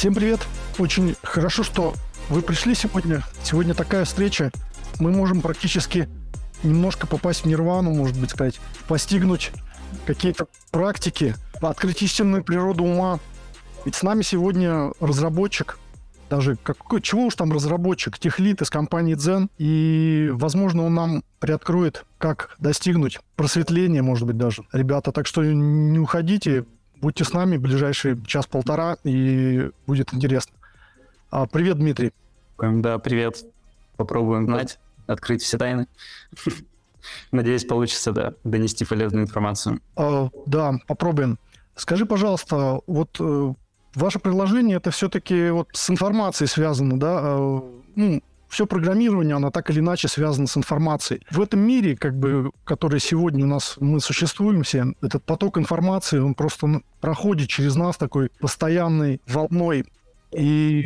Всем привет! Очень хорошо, что вы пришли сегодня. Сегодня такая встреча. Мы можем практически немножко попасть в нирвану, может быть сказать, постигнуть какие-то практики, открыть истинную природу ума. Ведь с нами сегодня разработчик, даже какой, чего уж там разработчик, техлит из компании Zen, и, возможно, он нам приоткроет, как достигнуть просветления, может быть, даже. Ребята, так что не уходите, будьте с нами ближайший час-полтора, и будет интересно. А, привет, Дмитрий. Да, привет. Попробуем знать, открыть все тайны. Надеюсь, получится, да, донести полезную информацию. А, да, попробуем. Скажи, пожалуйста, вот э, ваше приложение это все-таки вот с информацией связано, да? Э, ну, все программирование, оно так или иначе связано с информацией. В этом мире, как бы, который сегодня у нас мы существуем все, этот поток информации, он просто проходит через нас такой постоянной волной. И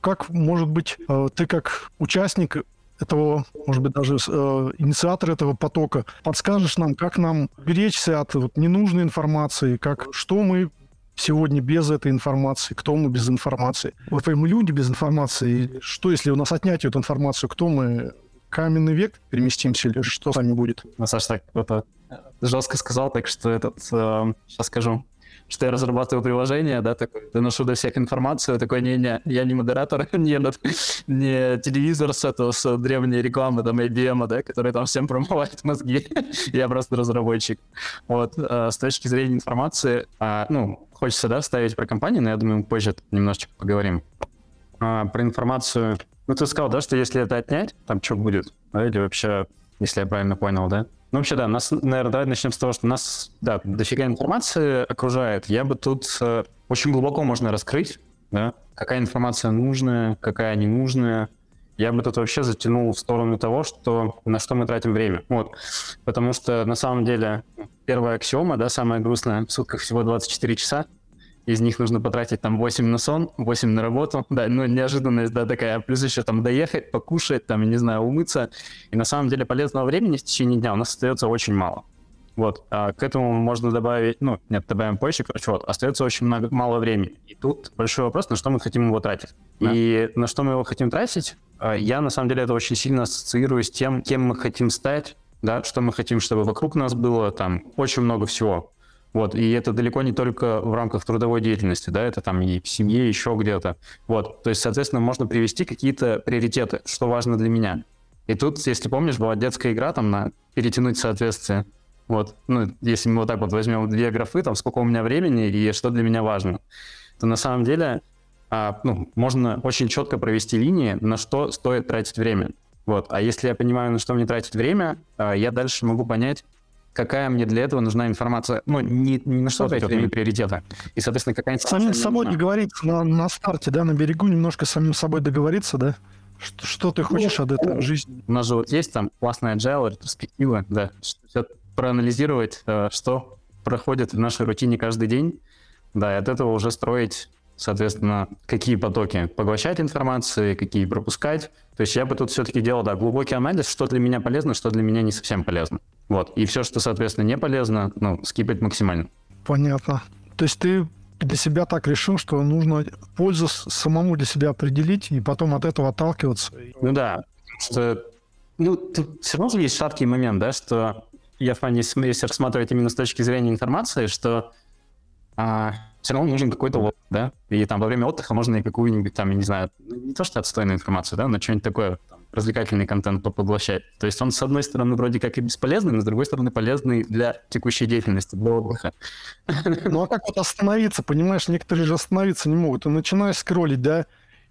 как, может быть, э, ты как участник этого, может быть, даже э, инициатор этого потока, подскажешь нам, как нам беречься от вот, ненужной информации, как, что мы сегодня без этой информации, кто мы без информации. Вот мы люди без информации, что если у нас отнять эту информацию, кто мы, каменный век переместимся или что с нами будет? Ну, Саша так это жестко сказал, так что этот, э, сейчас скажу, что я разрабатываю приложение, да, такой, доношу до всех информацию, такой, не-не, я не модератор, не, не телевизор с этого, с древней рекламы, там, IBM, да, который там всем промывает мозги, я просто разработчик. Вот, а, с точки зрения информации, а, ну, хочется, да, вставить про компанию, но я думаю, мы позже немножечко поговорим. А, про информацию, ну, ты сказал, да, что если это отнять, там что будет, да, или вообще, если я правильно понял, да? Ну, вообще, да, нас, наверное, давай начнем с того, что нас, да, дофига информации окружает. Я бы тут э, очень глубоко можно раскрыть, да, какая информация нужная, какая ненужная. Я бы тут вообще затянул в сторону того, что на что мы тратим время. Вот. Потому что на самом деле первая аксиома, да, самая грустная, в сутках всего 24 часа, из них нужно потратить там 8 на сон, 8 на работу, да, ну, неожиданность, да, такая, плюс еще там доехать, покушать, там, не знаю, умыться, и на самом деле полезного времени в течение дня у нас остается очень мало. Вот, а к этому можно добавить, ну, нет, добавим позже, короче, вот, остается очень много, мало времени. И тут большой вопрос, на что мы хотим его тратить. Да. И на что мы его хотим тратить, а, я, на самом деле, это очень сильно ассоциирую с тем, кем мы хотим стать, да, что мы хотим, чтобы вокруг нас было, там, очень много всего. Вот, и это далеко не только в рамках трудовой деятельности, да, это там и в семье, еще где-то. Вот, то есть, соответственно, можно привести какие-то приоритеты, что важно для меня. И тут, если помнишь, была детская игра там на перетянуть соответствие. Вот, ну, если мы вот так вот возьмем две графы, там, сколько у меня времени и что для меня важно, то на самом деле, а, ну, можно очень четко провести линии, на что стоит тратить время. Вот, а если я понимаю, на что мне тратить время, а, я дальше могу понять, какая мне для этого нужна информация. Ну, не, не на что тратить время приоритета. И, соответственно, какая информация Самим собой нужна. договориться на, на старте, да, на берегу немножко самим собой договориться, да? Что, что ты хочешь от этой жизни? У нас же вот есть там классная agile, ретроспектива, да, проанализировать, э, что проходит в нашей рутине каждый день, да, и от этого уже строить соответственно, какие потоки поглощать информации, какие пропускать. То есть я бы тут все-таки делал, да, глубокий анализ, что для меня полезно, что для меня не совсем полезно. Вот. И все, что, соответственно, не полезно, ну, скипать максимально. Понятно. То есть ты для себя так решил, что нужно пользу самому для себя определить и потом от этого отталкиваться? Ну да, что ну, тут все равно есть шаткий момент, да, что я в плане, если рассматривать именно с точки зрения информации, что а, все равно нужен какой-то отдых, да, и там во время отдыха можно и какую-нибудь там, я не знаю, не то что отстойную информацию, да, но что-нибудь такое, там, развлекательный контент поглощать. То есть он, с одной стороны, вроде как и бесполезный, но с другой стороны, полезный для текущей деятельности, для отдыха. Ну а как вот остановиться, понимаешь, некоторые же остановиться не могут. Ты начинаешь скроллить, да,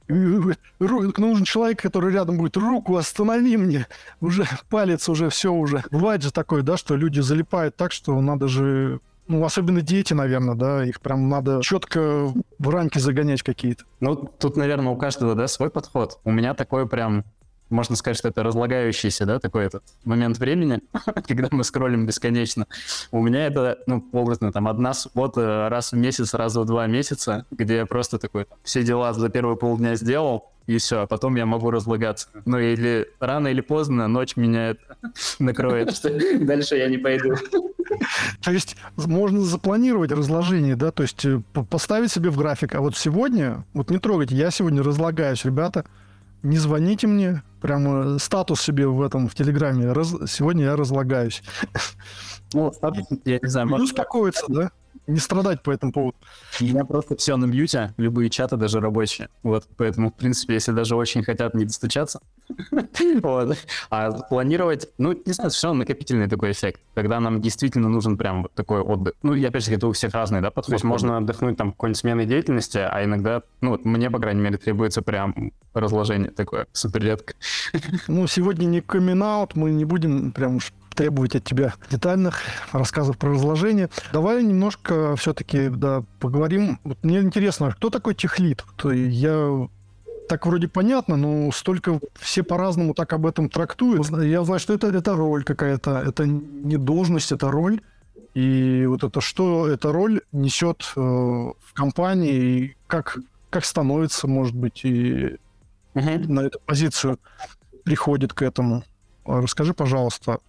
нужен человек, который рядом будет, руку останови мне, уже палец уже, все уже. Бывает же такое, да, что люди залипают так, что надо же ну, особенно дети, наверное, да, их прям надо четко в рамки загонять какие-то. Ну, тут, наверное, у каждого, да, свой подход. У меня такой прям можно сказать, что это разлагающийся, да, такой этот момент времени, когда мы скроллим бесконечно. У меня это, ну, образно, там, одна суббота раз в месяц, раз в два месяца, где я просто такой, все дела за первые полдня сделал, и все, а потом я могу разлагаться. Ну, или рано или поздно ночь меня накроет, дальше я не пойду. То есть можно запланировать разложение, да, то есть э, поставить себе в график. А вот сегодня, вот не трогайте, я сегодня разлагаюсь, ребята, не звоните мне, прямо статус себе в этом, в Телеграме, раз, сегодня я разлагаюсь. Ну, я не знаю, может... Успокоиться, да? Не страдать по этому поводу. У меня просто все на мьюте, любые чаты, даже рабочие. Вот, поэтому, в принципе, если даже очень хотят не достучаться, вот. А планировать, ну, не знаю, все равно накопительный такой эффект, когда нам действительно нужен прям вот такой отдых. Ну, и опять же, это у всех разный, да, подход. То есть можно отдохнуть там какой-нибудь сменой деятельности, а иногда, ну, вот мне, по крайней мере, требуется прям разложение такое супер редко. Ну, сегодня не камин мы не будем прям уж требовать от тебя детальных рассказов про разложение. Давай немножко все-таки да, поговорим. Вот мне интересно, кто такой техлит? Я так вроде понятно, но столько все по-разному так об этом трактуют. Я знаю, что это, это роль какая-то, это не должность, это роль. И вот это что эта роль несет э, в компании, и как, как становится, может быть, и uh-huh. на эту позицию приходит к этому. Расскажи, пожалуйста,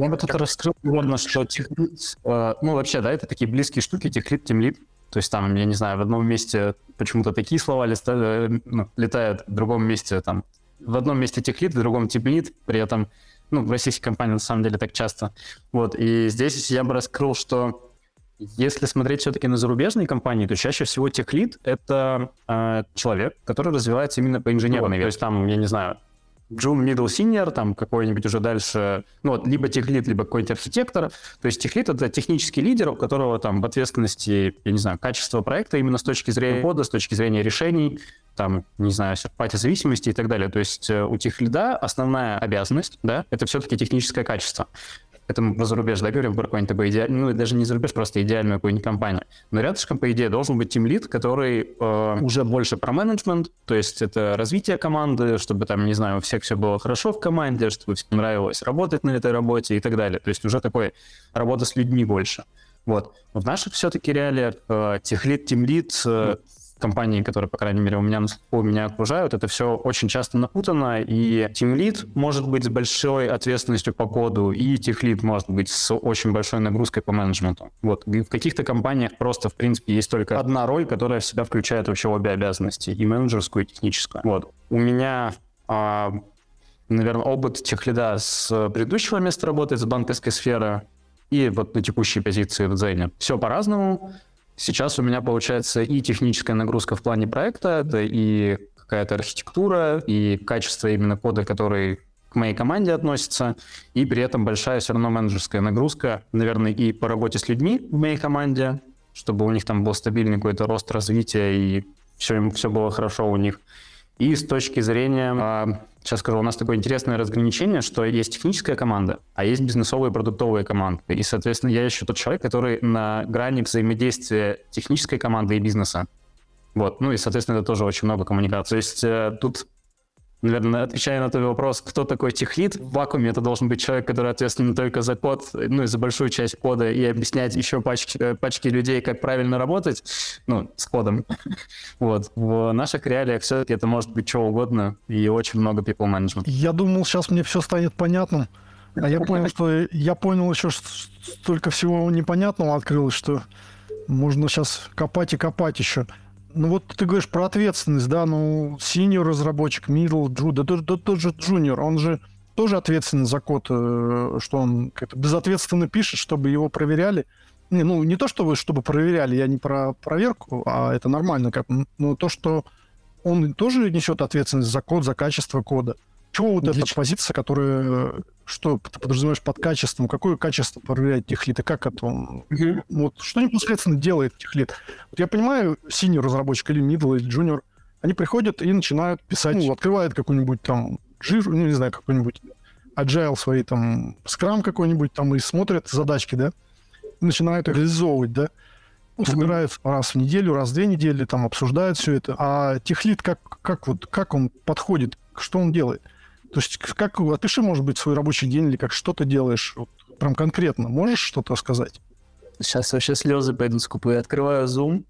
я бы тут раскрыл угодно, что техлит, э, ну вообще, да, это такие близкие штуки, техлит, тимлит. То есть там, я не знаю, в одном месте почему-то такие слова листа, э, ну, летают, в другом месте там, в одном месте техлит, в другом тимлит, при этом, ну, в российской компании на самом деле так часто. Вот, и здесь я бы раскрыл, что если смотреть все-таки на зарубежные компании, то чаще всего техлит — это э, человек, который развивается именно по инженерной вот, То есть там, я не знаю, Джун Middle Senior, там какой-нибудь уже дальше, ну вот, либо техлит, либо какой-нибудь архитектор. То есть техлит — это технический лидер, у которого там в ответственности, я не знаю, качество проекта именно с точки зрения кода, с точки зрения решений, там, не знаю, серпати зависимости и так далее. То есть э, у техлида основная обязанность, да, это все-таки техническое качество это про зарубеж, да, говорим про какой-нибудь такой идеальный, ну, даже не зарубеж, просто идеальную какую-нибудь компанию. Но рядышком, по идее, должен быть тимлит, который э, уже больше про менеджмент, то есть это развитие команды, чтобы там, не знаю, у всех все было хорошо в команде, чтобы всем нравилось работать на этой работе и так далее. То есть уже такой работа с людьми больше. Вот. В наших все-таки реалиях э, техлит, тимлит, э, компании, которые, по крайней мере, у меня, у меня окружают, это все очень часто напутано, и тимлит может быть с большой ответственностью по коду, и техлит может быть с очень большой нагрузкой по менеджменту. Вот. И в каких-то компаниях просто, в принципе, есть только одна роль, которая в себя включает вообще обе обязанности, и менеджерскую, и техническую. Вот. У меня а, наверное, опыт техлида с предыдущего места работы, с банковской сферы, и вот на текущей позиции в Дзене. Все по-разному. Сейчас у меня получается и техническая нагрузка в плане проекта, это и какая-то архитектура, и качество именно кода, который к моей команде относится, и при этом большая все равно менеджерская нагрузка, наверное, и по работе с людьми в моей команде, чтобы у них там был стабильный какой-то рост развития, и все, все было хорошо у них. И с точки зрения, а, сейчас скажу, у нас такое интересное разграничение, что есть техническая команда, а есть бизнесовые продуктовые команды. И, соответственно, я еще тот человек, который на грани взаимодействия технической команды и бизнеса. Вот, ну и, соответственно, это тоже очень много коммуникации. То есть э, тут наверное, отвечая на твой вопрос, кто такой техлит, в вакууме это должен быть человек, который ответственен только за код, ну и за большую часть кода, и объяснять еще пачки, э, пачки людей, как правильно работать, ну, с кодом. вот. В наших реалиях все-таки это может быть что угодно, и очень много people management. Я думал, сейчас мне все станет понятным, а я понял, что я понял еще столько всего непонятного открылось, что можно сейчас копать и копать еще. Ну вот ты говоришь про ответственность, да, ну senior разработчик, middle, джу, да тот, тот, тот же junior, он же тоже ответственен за код, э, что он как-то безответственно пишет, чтобы его проверяли. Не, ну не то, чтобы, чтобы проверяли, я не про проверку, а это нормально, как, ну то, что он тоже несет ответственность за код, за качество кода. Чего вот Для эта ч... позиция, которая... Что ты подразумеваешь под качеством? Какое качество проверяет техлит? И как это он... Угу. Вот что непосредственно делает техлит? Вот я понимаю, синий разработчик или middle, или junior, они приходят и начинают писать, ну, открывают какой-нибудь там жир, ну, не знаю, какой-нибудь agile свои там, скрам какой-нибудь там и смотрят задачки, да, и начинают их реализовывать, да. Ну, собираются раз в неделю, раз в две недели, там обсуждают все это. А техлит как, как, вот, как он подходит, что он делает? То есть как, опиши, может быть, свой рабочий день или как что ты делаешь, вот, прям конкретно, можешь что-то сказать? Сейчас вообще слезы пойдут скупые. Открываю Zoom.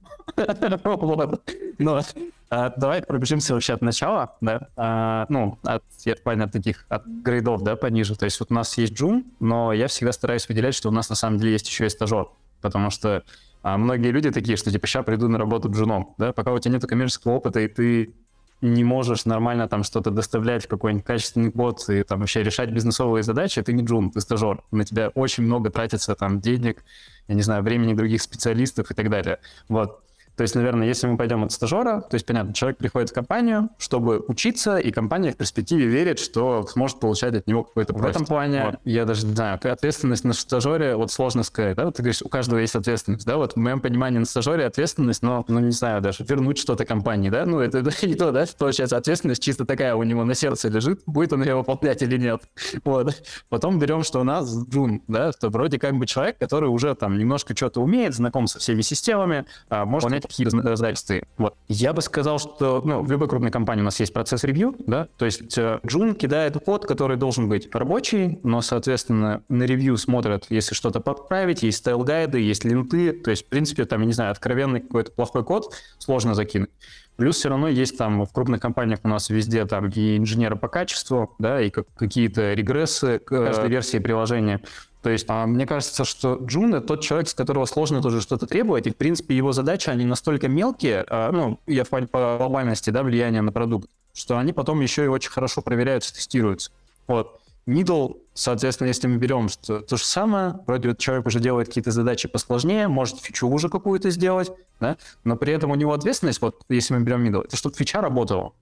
Но а, давай пробежимся вообще от начала, да, а, ну, от, я понял, таких, от грейдов, да, пониже. То есть вот у нас есть джун, но я всегда стараюсь выделять, что у нас на самом деле есть еще и стажер, потому что а, многие люди такие, что типа, сейчас приду на работу джуном, да, пока у тебя нет коммерческого опыта, и ты не можешь нормально там что-то доставлять какой-нибудь качественный код и там вообще решать бизнесовые задачи, ты не джун, ты стажер. На тебя очень много тратится там денег, я не знаю, времени других специалистов и так далее. Вот. То есть, наверное, если мы пойдем от стажера, то есть, понятно, человек приходит в компанию, чтобы учиться, и компания в перспективе верит, что сможет получать от него какой-то В этом плане, вот. я даже не знаю, ответственность на стажере, вот сложно сказать, да, вот ты говоришь, у каждого есть ответственность, да, вот в моем понимании на стажере ответственность, но, ну, не знаю, даже вернуть что-то компании, да, ну, это, это не то, да, получается, ответственность чисто такая у него на сердце лежит, будет он ее выполнять или нет, вот. Потом берем, что у нас джун, да, что вроде как бы человек, который уже там немножко что-то умеет, знаком со всеми системами, а, может какие разбирательства. Вот. Я бы сказал, что ну, в любой крупной компании у нас есть процесс ревью, да, то есть э, Джун кидает код, который должен быть рабочий, но, соответственно, на ревью смотрят, если что-то подправить, есть стайл-гайды, есть линты, то есть, в принципе, там, я не знаю, откровенный какой-то плохой код сложно закинуть. Плюс все равно есть там в крупных компаниях у нас везде там и инженеры по качеству, да, и как, какие-то регрессы к каждой версии приложения. То есть а, мне кажется, что Джун — это тот человек, с которого сложно тоже что-то требовать, и, в принципе, его задачи, они настолько мелкие, а, ну, я в плане по глобальности, да, влияния на продукт, что они потом еще и очень хорошо проверяются, тестируются. Вот. Middle, соответственно, если мы берем что то же самое, вроде человек уже делает какие-то задачи посложнее, может фичу уже какую-то сделать, да, но при этом у него ответственность, вот если мы берем middle, это чтобы фича работала.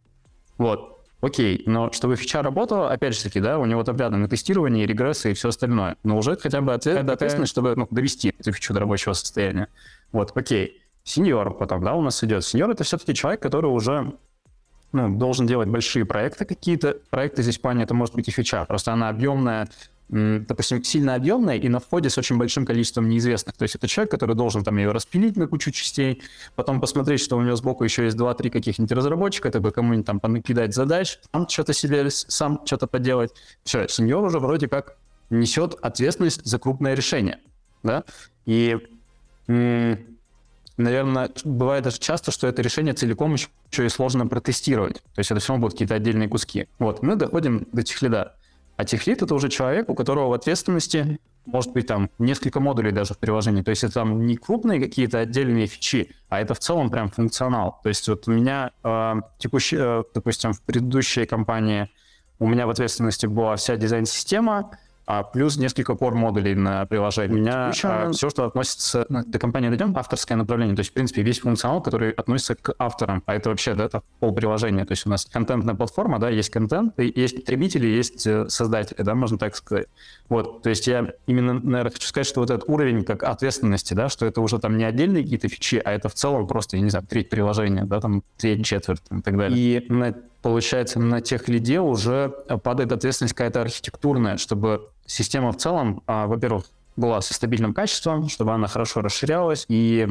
Вот. Окей, но чтобы фича работала, опять же таки, да, у него там рядом и тестирование, и регрессы, и все остальное. Но уже хотя бы ответ, ответственность, чтобы ну, довести эту фичу до рабочего состояния. Вот, окей. Сеньор потом, да, у нас идет. Сеньор — это все-таки человек, который уже ну, должен делать большие проекты какие-то. Проекты здесь в плане это может быть и фича, просто она объемная, допустим, сильно объемная и на входе с очень большим количеством неизвестных. То есть это человек, который должен там ее распилить на кучу частей, потом посмотреть, что у него сбоку еще есть 2-3 каких-нибудь разработчика, бы кому-нибудь там понакидать задач, сам что-то себе, сам что-то поделать. Все, сеньор уже вроде как несет ответственность за крупное решение. Да? И, наверное, бывает даже часто, что это решение целиком еще, еще и сложно протестировать. То есть это все равно будут какие-то отдельные куски. Вот, мы доходим до техлида. А техлит — это уже человек, у которого в ответственности может быть там несколько модулей даже в приложении. То есть это там не крупные какие-то отдельные фичи, а это в целом прям функционал. То есть вот у меня э, текущий, э, допустим, в предыдущей компании у меня в ответственности была вся дизайн-система, а плюс несколько core модулей на приложение. У меня Еще... а, все, что относится ну, до компании дойдем, авторское направление. То есть, в принципе, весь функционал, который относится к авторам. А это вообще, да, это пол приложения. То есть у нас контентная платформа, да, есть контент, есть потребители, есть э, создатели, да, можно так сказать. Вот, то есть я именно, наверное, хочу сказать, что вот этот уровень как ответственности, да, что это уже там не отдельные какие-то фичи, а это в целом просто, я не знаю, треть приложения, да, там треть, четверть и так далее. И на получается, на тех лиде уже падает ответственность какая-то архитектурная, чтобы система в целом, а, во-первых, была со стабильным качеством, чтобы она хорошо расширялась, и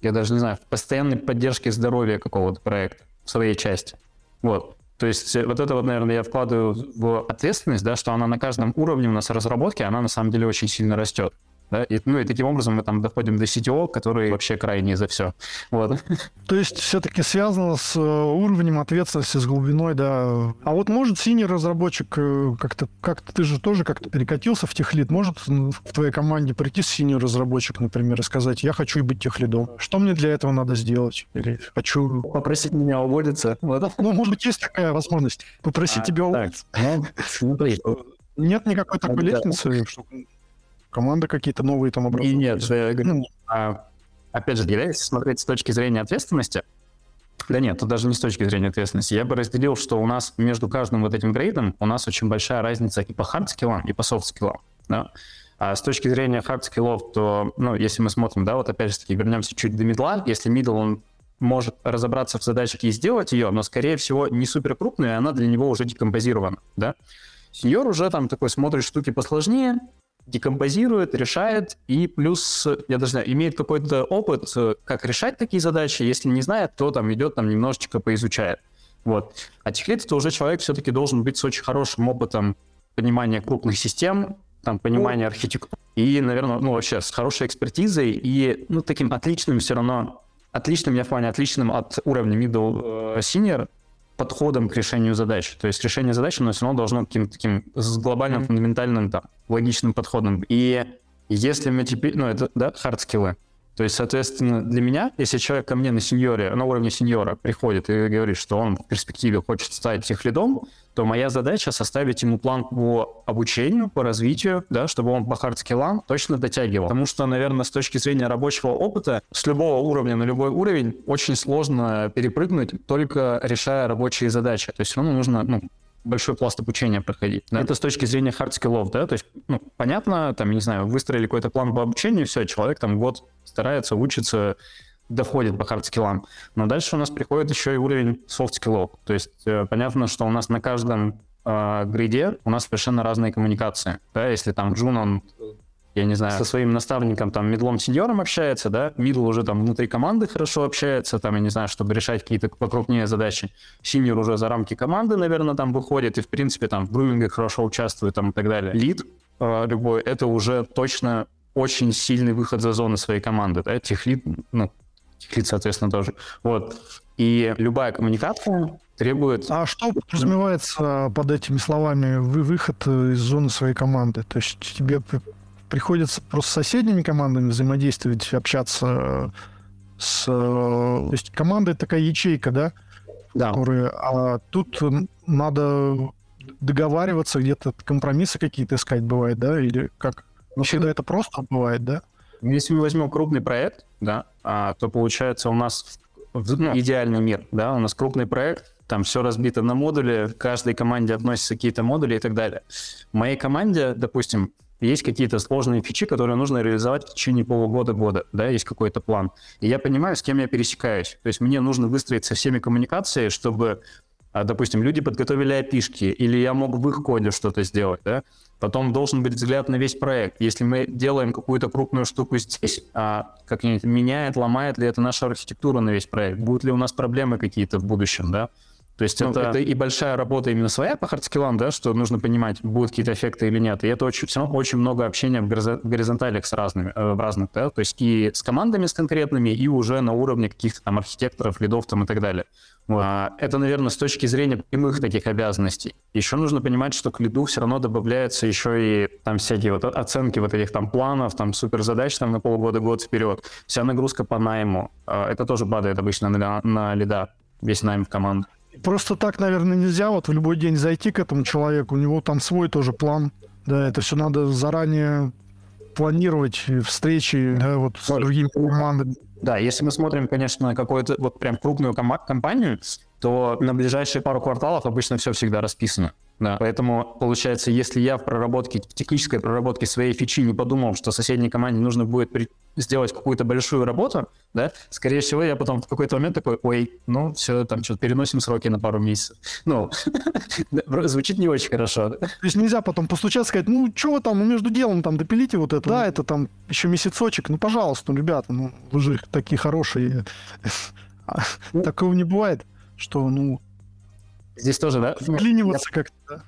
я даже не знаю, в постоянной поддержке здоровья какого-то проекта в своей части. Вот. То есть э, вот это вот, наверное, я вкладываю в ответственность, да, что она на каждом уровне у нас разработки, она на самом деле очень сильно растет. Да? И, ну и таким образом мы там доходим до CTO, который вообще крайний за все. Вот. То есть все-таки связано с э, уровнем ответственности, с глубиной, да. А вот может синий разработчик э, как-то, как ты же тоже как-то перекатился в техлит, может в твоей команде прийти синий разработчик, например, и сказать, я хочу быть техлидом. Что мне для этого надо сделать? Или хочу... Попросить меня уволиться. Вот. Ну, может быть, есть такая возможность. Попросить а, тебя уволиться. Ну. Нет никакой такой лестницы, чтобы команды какие-то новые там образуются? И нет, ну, а, опять же, если смотреть с точки зрения ответственности, да нет, тут даже не с точки зрения ответственности. Я бы разделил, что у нас между каждым вот этим грейдом у нас очень большая разница и по хард-скиллам, и по софт-скиллам. Да? А с точки зрения хард-скиллов, то, ну, если мы смотрим, да, вот опять же таки вернемся чуть до мидла, если мидл, он может разобраться в задачах и сделать ее, но, скорее всего, не супер крупная, она для него уже декомпозирована, да. Сеньор уже там такой смотрит штуки посложнее, декомпозирует, решает, и плюс, я даже знаю, имеет какой-то опыт, как решать такие задачи. Если не знает, то там идет, там немножечко поизучает. Вот. А техлит это уже человек все-таки должен быть с очень хорошим опытом понимания крупных систем, там, понимания архитектуры и, наверное, ну, вообще с хорошей экспертизой и, ну, таким отличным все равно отличным, я в плане отличным от уровня middle э, senior подходом к решению задач. То есть решение задач у нас все равно должно каким-то таким с глобальным, фундаментальным, там, логичным подходом. И если мы теперь, ну, это, да, хард-скиллы, то есть, соответственно, для меня, если человек ко мне на сеньоре, на уровне сеньора приходит и говорит, что он в перспективе хочет стать техлидом, то моя задача составить ему план по обучению, по развитию, да, чтобы он по хардскиллам точно дотягивал. Потому что, наверное, с точки зрения рабочего опыта, с любого уровня на любой уровень очень сложно перепрыгнуть, только решая рабочие задачи. То есть все равно нужно ну, большой пласт обучения проходить. Да? Это с точки зрения хардскиллов, да, то есть, ну, понятно, там, не знаю, выстроили какой-то план по обучению, все, человек там год старается, учится, доходит по хардскиллам. Но дальше у нас приходит еще и уровень софт-скиллов. То есть э, понятно, что у нас на каждом э, грейде у нас совершенно разные коммуникации. Да, если там Джун, он я не знаю, со своим наставником, там, мидлом, сеньором общается, да, мидл уже там внутри команды хорошо общается, там, я не знаю, чтобы решать какие-то покрупнее задачи. Синьор уже за рамки команды, наверное, там выходит и, в принципе, там в бруминге хорошо участвует, там, и так далее. Лид э, любой, это уже точно очень сильный выход за зоны своей команды, да, техлид, ну, техлид, соответственно, тоже. Вот. И любая коммуникация требует... А что подразумевается под этими словами вы выход из зоны своей команды? То есть тебе приходится просто с соседними командами взаимодействовать, общаться с... То есть команда — такая ячейка, да? Да. Которые, а тут надо договариваться, где-то компромиссы какие-то искать бывает, да? Или как? Ну, всегда это просто бывает, да? Если мы возьмем крупный проект, да, а, то получается у нас ну, идеальный мир, да, у нас крупный проект, там все разбито на модули, к каждой команде относятся какие-то модули и так далее. В моей команде, допустим, есть какие-то сложные фичи, которые нужно реализовать в течение полугода-года, да, есть какой-то план. И я понимаю, с кем я пересекаюсь. То есть мне нужно выстроить со всеми коммуникации, чтобы, а, допустим, люди подготовили API шки, или я мог в их коде что-то сделать, да. Потом должен быть взгляд на весь проект. Если мы делаем какую-то крупную штуку здесь, а как-нибудь меняет, ломает ли это нашу архитектуру на весь проект? Будут ли у нас проблемы какие-то в будущем, да? То есть ну, это... это и большая работа именно своя по хардскиллам, да, что нужно понимать, будут какие-то эффекты или нет. И это очень, все равно очень много общения в горизонталях с разными, э, в разных, да, то есть и с командами с конкретными, и уже на уровне каких-то там архитекторов, лидов там и так далее. Вот. А, это, наверное, с точки зрения прямых таких обязанностей. Еще нужно понимать, что к лиду все равно добавляются еще и там всякие вот оценки вот этих там планов, там суперзадач там на полгода, год вперед. Вся нагрузка по найму. А, это тоже падает обычно на, на лида, весь найм в команду. Просто так, наверное, нельзя вот в любой день зайти к этому человеку, у него там свой тоже план. Да, это все надо заранее планировать встречи да, вот с другими командами. Да, если мы смотрим, конечно, на какую-то вот прям крупную ком- компанию, то на ближайшие пару кварталов обычно все всегда расписано. Да. Поэтому, получается, если я в проработке, в технической проработке своей фичи не подумал, что соседней команде нужно будет при... сделать какую-то большую работу, да, скорее всего, я потом в какой-то момент такой, ой, ну, все, там что-то переносим сроки на пару месяцев. Ну, звучит не очень хорошо. То есть нельзя потом постучаться, сказать, ну, что вы там, ну, между делом там допилите вот это, да, это там еще месяцочек, ну, пожалуйста, ну, ребята, ну, вы же такие хорошие. Ну. Такого не бывает, что, ну, Здесь тоже, да? Вклиниваться я... как-то,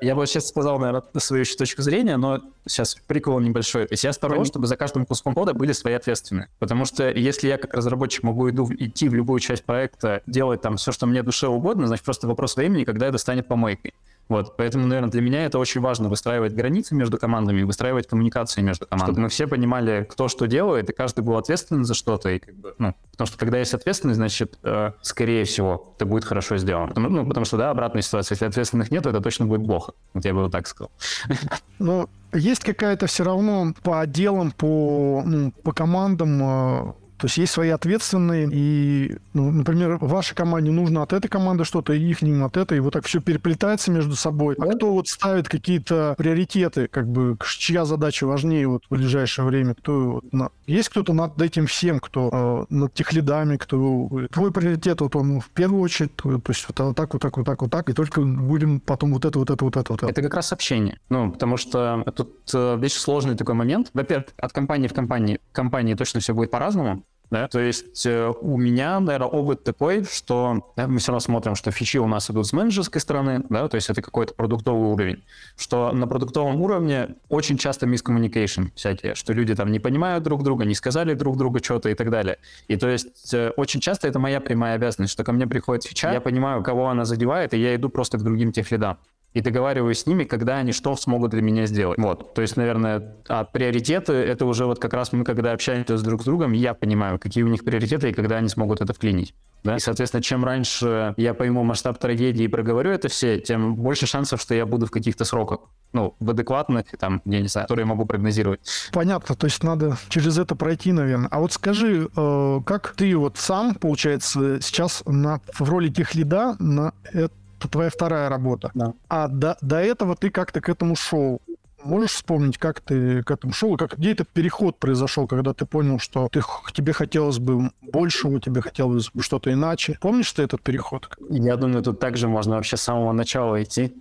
Я бы сейчас сказал, наверное, свою еще точку зрения, но сейчас прикол небольшой. То есть я сторонник, чтобы за каждым куском кода были свои ответственные. Потому что если я как разработчик могу иду, идти в любую часть проекта, делать там все, что мне душе угодно, значит, просто вопрос времени, когда это станет помойкой. Вот, поэтому, наверное, для меня это очень важно выстраивать границы между командами, выстраивать коммуникации между командами, чтобы мы все понимали, кто что делает, и каждый был ответственен за что-то, и как бы, ну, потому что когда есть ответственность, значит, э, скорее всего, это будет хорошо сделано. Потому, ну, потому что, да, обратная ситуация, если ответственных нет, это точно будет плохо. Вот я бы вот так сказал. Ну, есть какая-то все равно по отделам, по, ну, по командам э, то есть есть свои ответственные, и, ну, например, вашей команде нужно от этой команды что-то, и их от этой, и вот так все переплетается между собой. А кто вот ставит какие-то приоритеты, как бы, чья задача важнее вот в ближайшее время? Кто вот, на... Есть кто-то над этим всем, кто э, над тех лидами, кто... Твой приоритет, вот он в первую очередь, то, есть вот так, вот так, вот так, вот так, и только будем потом вот это, вот это, вот это, вот это. Это как раз общение. Ну, потому что тут э, вещь сложный такой момент. Во-первых, от компании в компании, компании точно все будет по-разному, Да? То есть э, у меня, наверное, опыт такой, что да, мы все равно смотрим, что фичи у нас идут с менеджерской стороны, да, то есть это какой-то продуктовый уровень, что на продуктовом уровне очень часто мискоммуникейшн всякие, что люди там не понимают друг друга, не сказали друг другу что-то и так далее. И то есть э, очень часто это моя прямая обязанность, что ко мне приходит фича, я понимаю, кого она задевает, и я иду просто к другим техлидам и договариваюсь с ними, когда они что смогут для меня сделать. Вот, то есть, наверное, а приоритеты — это уже вот как раз мы, когда общаемся друг с другом, я понимаю, какие у них приоритеты и когда они смогут это вклинить. Да? И, соответственно, чем раньше я пойму масштаб трагедии и проговорю это все, тем больше шансов, что я буду в каких-то сроках, ну, в адекватных, там, я не знаю, которые я могу прогнозировать. Понятно, то есть надо через это пройти, наверное. А вот скажи, э, как ты вот сам, получается, сейчас на, в роли тех лида на это это твоя вторая работа. Да. А до, до этого ты как-то к этому шел. Можешь вспомнить, как ты к этому шел, как, где этот переход произошел, когда ты понял, что ты, тебе хотелось бы большего, тебе хотелось бы что-то иначе? Помнишь ты этот переход? Я думаю, тут также можно вообще с самого начала идти.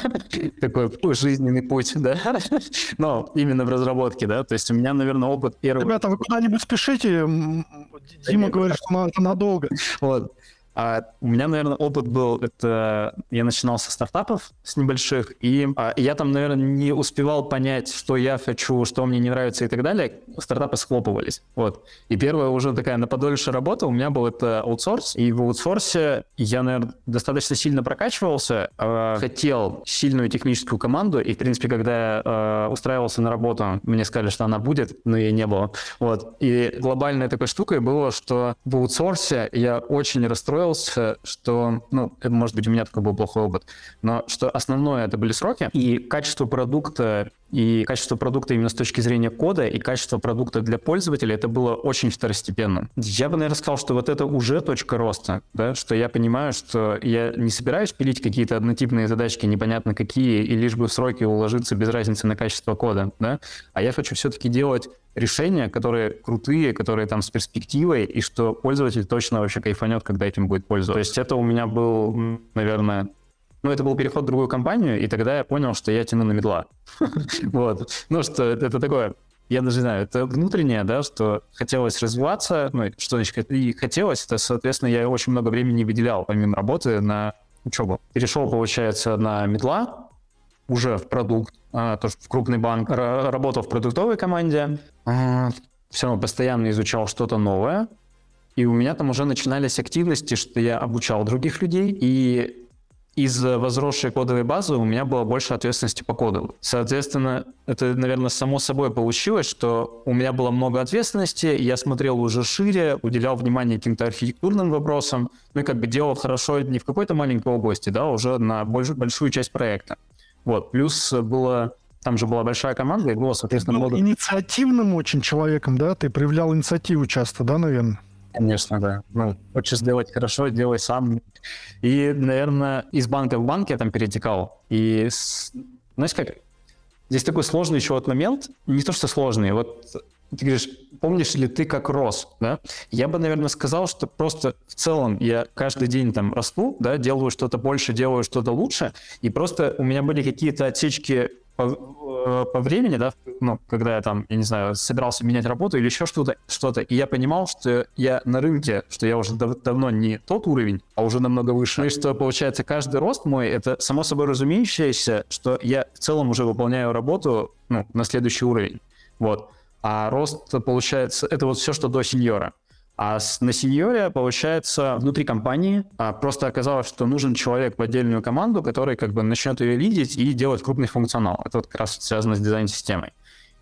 Такой жизненный путь, да? Но именно в разработке, да? То есть у меня, наверное, опыт первый... Ребята, вы куда-нибудь спешите? Дима говорит, что надолго. Вот. А у меня, наверное, опыт был, это я начинал со стартапов, с небольших, и а, я там, наверное, не успевал понять, что я хочу, что мне не нравится и так далее. Стартапы схлопывались. Вот. И первая уже такая на подольше работа у меня был это аутсорс, и в аутсорсе я, наверное, достаточно сильно прокачивался, э, хотел сильную техническую команду, и, в принципе, когда я э, устраивался на работу, мне сказали, что она будет, но ее не было. Вот. И глобальной такой штукой было, что в аутсорсе я очень расстроился расстроился, что, ну, может быть, у меня такой был плохой опыт, но что основное это были сроки, и качество продукта, и качество продукта именно с точки зрения кода, и качество продукта для пользователя, это было очень второстепенно. Я бы, наверное, сказал, что вот это уже точка роста, да, что я понимаю, что я не собираюсь пилить какие-то однотипные задачки, непонятно какие, и лишь бы в сроки уложиться без разницы на качество кода, да, а я хочу все-таки делать решения, которые крутые, которые там с перспективой, и что пользователь точно вообще кайфанет, когда этим будет пользоваться. То есть это у меня был, наверное, ну, это был переход в другую компанию, и тогда я понял, что я тяну на медла. Вот. Ну, что это такое, я даже не знаю, это внутреннее, да, что хотелось развиваться, ну, что значит, и хотелось, это, соответственно, я очень много времени выделял, помимо работы, на учебу. Перешел, получается, на медла, уже в продукт, а, тоже в крупный банк, работал в продуктовой команде, а, все равно постоянно изучал что-то новое, и у меня там уже начинались активности, что я обучал других людей, и из возросшей кодовой базы у меня было больше ответственности по коду. Соответственно, это, наверное, само собой получилось, что у меня было много ответственности, я смотрел уже шире, уделял внимание каким-то архитектурным вопросам, ну и как бы делал хорошо не в какой-то маленькой области, да, уже на больш- большую часть проекта. Вот, плюс было там же была большая команда, и было, соответственно, много... инициативным очень человеком, да? Ты проявлял инициативу часто, да, наверное? Конечно, да. Ну, хочешь сделать хорошо, делай сам. И, наверное, из банка в банк я там перетекал. И, знаешь как, здесь такой сложный еще вот момент, не то что сложный, вот ты говоришь, помнишь ли ты, как рос, да? Я бы, наверное, сказал, что просто в целом я каждый день там расту, да, делаю что-то больше, делаю что-то лучше, и просто у меня были какие-то отсечки по, э, по времени, да, ну, когда я там, я не знаю, собирался менять работу или еще что-то, что-то, и я понимал, что я на рынке, что я уже дав- давно не тот уровень, а уже намного выше. И что, получается, каждый рост мой, это само собой разумеющееся, что я в целом уже выполняю работу, ну, на следующий уровень. Вот. А рост, получается, это вот все, что до сеньора. А на сеньоре, получается, внутри компании а, просто оказалось, что нужен человек в отдельную команду, который как бы начнет ее лидить и делать крупный функционал. Это вот как раз связано с дизайн-системой.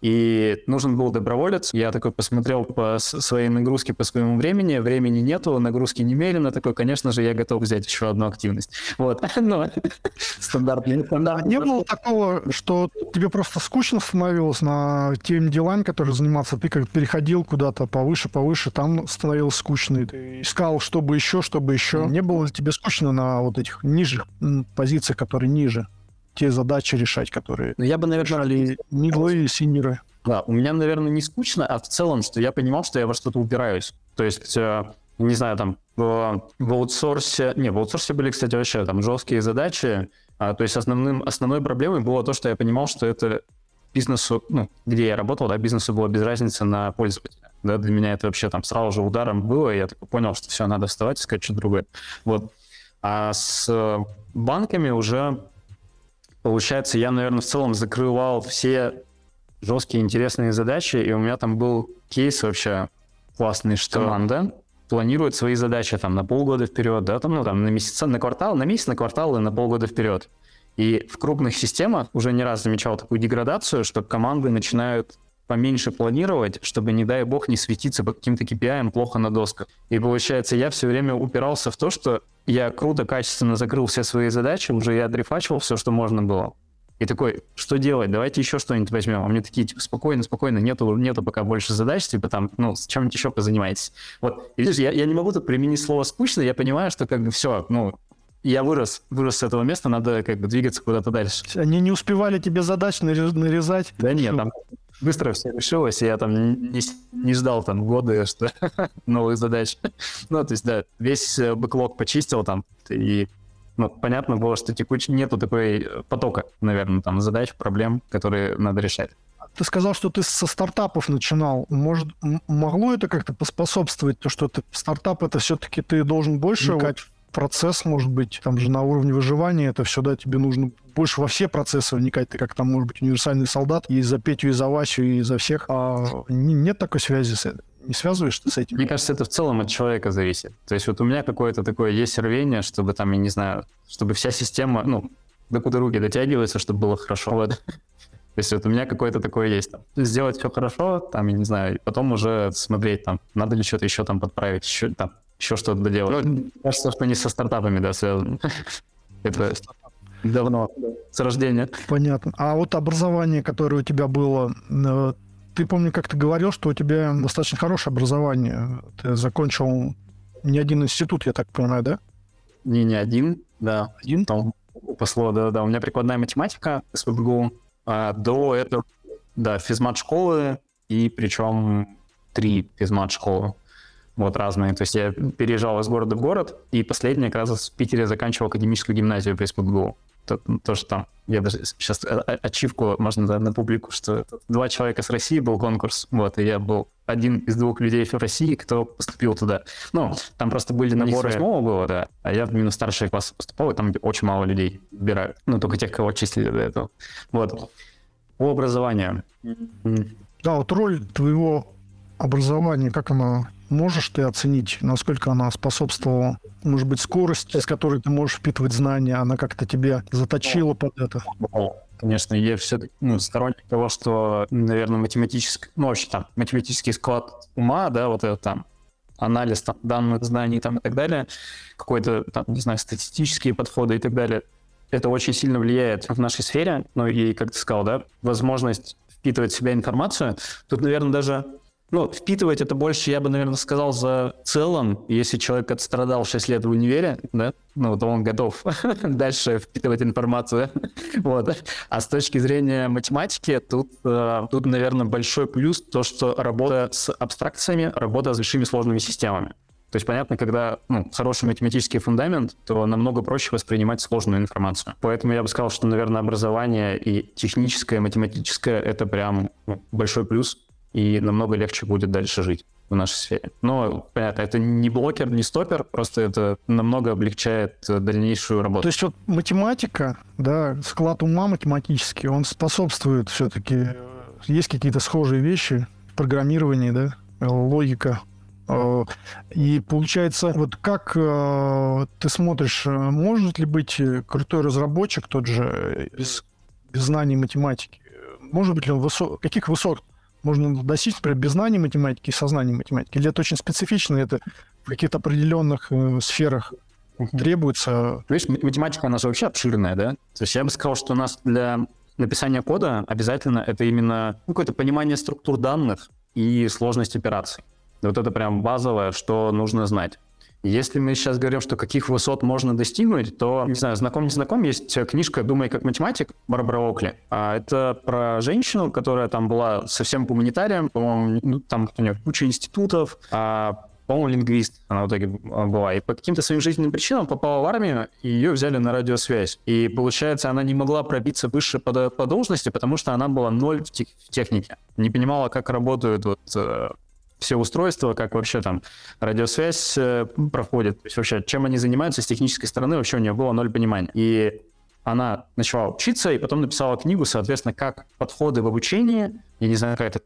И нужен был доброволец. Я такой посмотрел по своей нагрузке, по своему времени. Времени нету, нагрузки немерено. Такой, конечно же, я готов взять еще одну активность. Вот. Но стандартный. стандарт. Не было такого, что тебе просто скучно становилось на тем делами, которые заниматься. Ты как переходил куда-то повыше, повыше, там становилось скучно. И ты искал, чтобы еще, чтобы еще. Не было ли тебе скучно на вот этих нижних позициях, которые ниже? Те задачи решать, которые... Ну, я бы, наверное... Решали Миглы и синеры. Да, у меня, наверное, не скучно, а в целом, что я понимал, что я во что-то упираюсь. То есть, э, не знаю, там, в, в аутсорсе... Не, в аутсорсе были, кстати, вообще там жесткие задачи. А, то есть основным, основной проблемой было то, что я понимал, что это бизнесу, ну, где я работал, да, бизнесу было без разницы на пользователя. Да, для меня это вообще там сразу же ударом было, и я такой понял, что все, надо вставать, искать что-то другое. Вот. А с э, банками уже, получается, я, наверное, в целом закрывал все жесткие интересные задачи, и у меня там был кейс вообще классный, что команда планирует свои задачи там на полгода вперед, да, там, ну, там на месяц, на квартал, на месяц, на квартал и на полгода вперед. И в крупных системах уже не раз замечал такую деградацию, что команды начинают поменьше планировать, чтобы, не дай бог, не светиться по каким-то KPI плохо на досках. И получается, я все время упирался в то, что я круто, качественно закрыл все свои задачи, уже я дрифачивал все, что можно было. И такой, что делать? Давайте еще что-нибудь возьмем. А мне такие, типа, спокойно, спокойно, нету, нету пока больше задач, типа там, ну, с чем-нибудь еще позанимайтесь. Вот, и видишь, я, я не могу тут применить слово скучно, я понимаю, что как бы все, ну, я вырос, вырос с этого места, надо как бы двигаться куда-то дальше. Они не успевали тебе задач нарезать? Да нет, там быстро все решилось, и я там не, не ждал там годы, что новых задач. ну, то есть, да, весь э, бэклог почистил там, и ну, понятно было, что текуч... нету такой э, потока, наверное, там задач, проблем, которые надо решать. Ты сказал, что ты со стартапов начинал. Может, могло это как-то поспособствовать, то, что ты стартап это все-таки ты должен больше вникать в процесс, может быть, там же на уровне выживания это все, да, тебе нужно больше во все процессы вникать, ты как там, может быть, универсальный солдат, и за Петю, и за Васю, и за всех. А нет такой связи с этим не связываешь ты с этим? Мне кажется, это в целом от человека зависит. То есть вот у меня какое-то такое есть рвение, чтобы там, я не знаю, чтобы вся система, ну, до куда руки дотягиваются, чтобы было хорошо. Вот. То есть вот у меня какое-то такое есть. Там, сделать все хорошо, там, я не знаю, потом уже смотреть, там, надо ли что-то еще там подправить, еще, там, еще что-то доделать. Ну, кажется, что не со стартапами, да, связано. Это давно, с рождения. Понятно. А вот образование, которое у тебя было, э, ты, помню, как ты говорил, что у тебя достаточно хорошее образование. Ты закончил не один институт, я так понимаю, да? Не, не один, да. Один? Там упасло, да, да. У меня прикладная математика с ПБГУ. А до этого, да, физмат-школы, и причем три физмат-школы вот разные. То есть я переезжал из города в город, и последний как раз в Питере заканчивал академическую гимназию при СПБГУ. То, то, что там, я даже сейчас э, ачивку можно на, на публику, что два человека с России был конкурс, вот, и я был один из двух людей в России, кто поступил туда. Ну, там просто были наборы восьмого было, да, а я в минус старший класс поступал, и там очень мало людей выбирают. Ну, только тех, кого числили до этого. Вот. По образованию. Да, вот роль твоего образования, как она можешь ты оценить, насколько она способствовала, может быть, скорости, с которой ты можешь впитывать знания, она как-то тебе заточила под это? Конечно, я все-таки ну, сторонник того, что, наверное, математический, ну, вообще там, математический склад ума, да, вот это там, анализ там, данных знаний там, и так далее, какой-то, там, не знаю, статистические подходы и так далее, это очень сильно влияет в нашей сфере, ну и, как ты сказал, да, возможность впитывать в себя информацию. Тут, наверное, даже ну, впитывать это больше, я бы, наверное, сказал, за целом. Если человек отстрадал 6 лет в универе, да, ну, то он готов дальше впитывать информацию. вот. А с точки зрения математики, тут, э, тут, наверное, большой плюс то, что работа с абстракциями, работа с большими сложными системами. То есть, понятно, когда ну, хороший математический фундамент, то намного проще воспринимать сложную информацию. Поэтому я бы сказал, что, наверное, образование и техническое, математическое — это прям ну, большой плюс и намного легче будет дальше жить в нашей сфере. Но, понятно, это не блокер, не стопер, просто это намного облегчает дальнейшую работу. То есть вот математика, да, склад ума математический, он способствует все-таки, есть какие-то схожие вещи в программировании, да, логика. Э, и получается, вот как э, ты смотришь, может ли быть крутой разработчик тот же без, без знаний математики? Может быть ли он высок, каких высот можно достичь, например, без знаний математики и сознания математики? Или это очень специфично, это в каких-то определенных э, сферах требуется? Видишь, математика у нас вообще обширная, да? То есть я бы сказал, что у нас для написания кода обязательно это именно ну, какое-то понимание структур данных и сложность операций. Вот это прям базовое, что нужно знать. Если мы сейчас говорим, что каких высот можно достигнуть, то, не знаю, знаком не знаком, есть книжка «Думай как математик» Барбара Окли. А это про женщину, которая там была совсем гуманитарием, по-моему, ну, там у нее куча институтов, а по-моему, лингвист она в итоге была. И по каким-то своим жизненным причинам попала в армию, и ее взяли на радиосвязь. И, получается, она не могла пробиться выше по, по должности, потому что она была ноль в, тех, в технике. Не понимала, как работают вот э, все устройства, как вообще там радиосвязь э, проходит, то есть вообще чем они занимаются с технической стороны, вообще у нее было ноль понимания. И она начала учиться и потом написала книгу, соответственно, как подходы в обучении, я не знаю, какая-то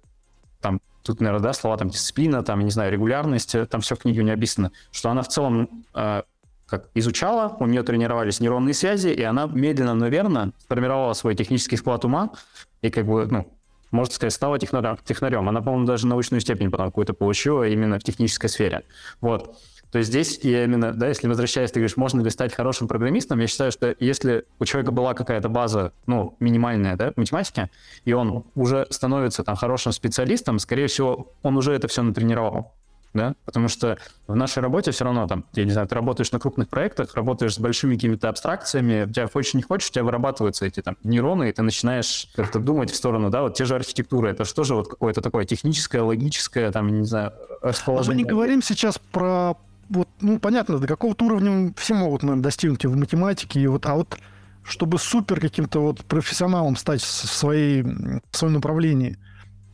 там, тут, наверное, да, слова там дисциплина, там, не знаю, регулярность, э, там все в книге у нее описано, что она в целом э, как изучала, у нее тренировались нейронные связи, и она медленно, но верно сформировала свой технический склад ума, и как бы, ну, можно сказать, стала технарем. Она, по-моему, даже научную степень потом какую-то получила именно в технической сфере. Вот. То есть здесь я именно, да, если возвращаясь, ты говоришь, можно ли стать хорошим программистом, я считаю, что если у человека была какая-то база, ну, минимальная, да, математики, и он уже становится там хорошим специалистом, скорее всего, он уже это все натренировал да, потому что в нашей работе все равно там, я не знаю, ты работаешь на крупных проектах, работаешь с большими какими-то абстракциями, у тебя хочешь не хочешь, у тебя вырабатываются эти там нейроны, и ты начинаешь как-то думать в сторону, да, вот те же архитектуры, это что же вот какое-то такое техническое, логическое, там, не знаю, расположение. А мы не говорим сейчас про вот, ну, понятно, до какого-то уровня все могут, наверное, достигнуть в математике, и вот, а вот чтобы супер каким-то вот профессионалом стать в, своей, в своем направлении,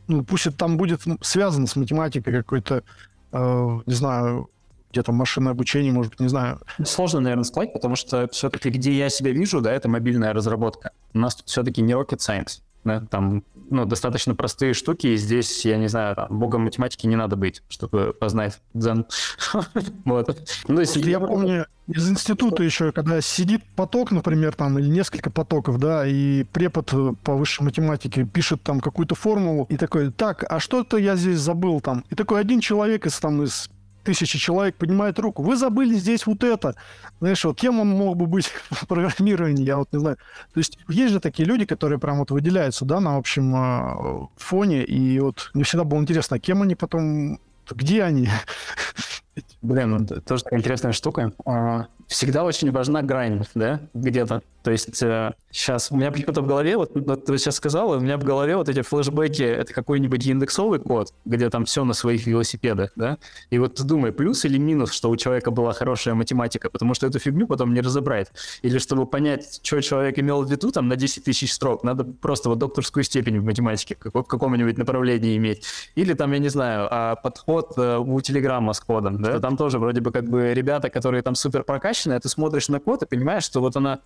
ну, пусть это там будет ну, связано с математикой какой-то Э, не знаю, где-то машинное обучение, может быть, не знаю. Сложно, наверное, сказать, потому что все-таки где я себя вижу, да, это мобильная разработка. У нас тут все-таки не rocket science. Да, там ну, достаточно простые штуки, и здесь, я не знаю, там, богом математики не надо быть, чтобы познать дзен. вот. Ну, если я помню из института еще, когда сидит поток, например, там, или несколько потоков, да, и препод по высшей математике пишет там какую-то формулу, и такой, так, а что-то я здесь забыл там. И такой один человек из там из тысячи человек поднимает руку. Вы забыли здесь вот это. Знаешь, вот кем он мог бы быть в программировании, я вот не знаю. То есть есть же такие люди, которые прям вот выделяются, да, на общем а, фоне, и вот мне всегда было интересно, а кем они потом, где они? Блин, ну, тоже такая интересная штука. А, всегда очень важна грань, да, где-то. То есть э, сейчас у меня почему-то в голове, вот, вот ты сейчас сказал, у меня в голове вот эти флешбеки, это какой-нибудь индексовый код, где там все на своих велосипедах, да, и вот ты думай, плюс или минус, что у человека была хорошая математика, потому что эту фигню потом не разобрать. Или чтобы понять, что человек имел в виду там на 10 тысяч строк, надо просто вот докторскую степень в математике в каком-нибудь направлении иметь. Или там, я не знаю, а подход э, у Телеграма с кодом, да, там тоже вроде бы как бы ребята, которые там супер прокачанные, ты смотришь на код и понимаешь, что вот она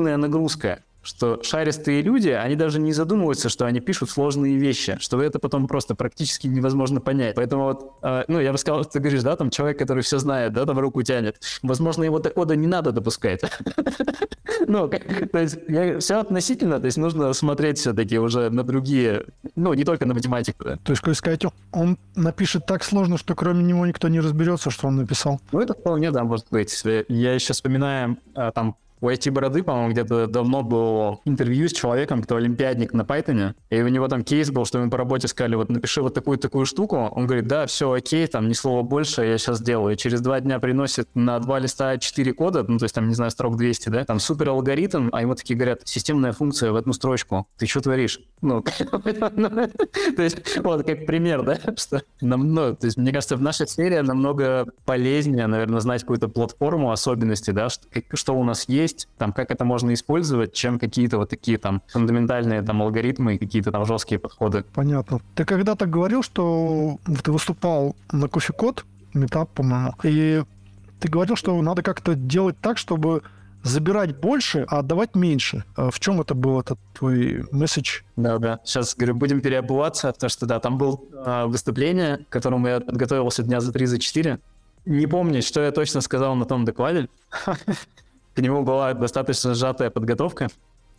когнитивная нагрузка, что шаристые люди, они даже не задумываются, что они пишут сложные вещи, что это потом просто практически невозможно понять. Поэтому вот, э, ну, я бы сказал, ты говоришь, да, там человек, который все знает, да, там руку тянет. Возможно, его до кода не надо допускать. Ну, то есть все относительно, то есть нужно смотреть все-таки уже на другие, ну, не только на математику. То есть, как сказать, он напишет так сложно, что кроме него никто не разберется, что он написал. Ну, это вполне, да, может быть. Я еще вспоминаю, э, там, у IT-бороды, по-моему, где-то давно было интервью с человеком, кто олимпиадник на Python, и у него там кейс был, что ему по работе сказали, вот напиши вот такую-такую штуку. Он говорит, да, все окей, там ни слова больше, я сейчас делаю. И через два дня приносит на два листа 4 кода, ну, то есть там, не знаю, строк 200, да, там супер алгоритм, а ему такие говорят, системная функция в одну строчку. Ты что творишь? Ну, то есть, вот как пример, да, что нам, ну, то есть, мне кажется, в нашей сфере намного полезнее, наверное, знать какую-то платформу, особенности, да, что у нас есть, есть, там, как это можно использовать, чем какие-то вот такие там фундаментальные там алгоритмы и какие-то там жесткие подходы. Понятно. Ты когда-то говорил, что ты выступал на кофе-код, метап, по-моему, и ты говорил, что надо как-то делать так, чтобы забирать больше, а отдавать меньше. А в чем это был этот твой месседж? Да, да. Сейчас, говорю, будем переобуваться, потому что, да, там было э, выступление, к которому я подготовился дня за три, за четыре. Не помню, что я точно сказал на том докладе к нему была достаточно сжатая подготовка.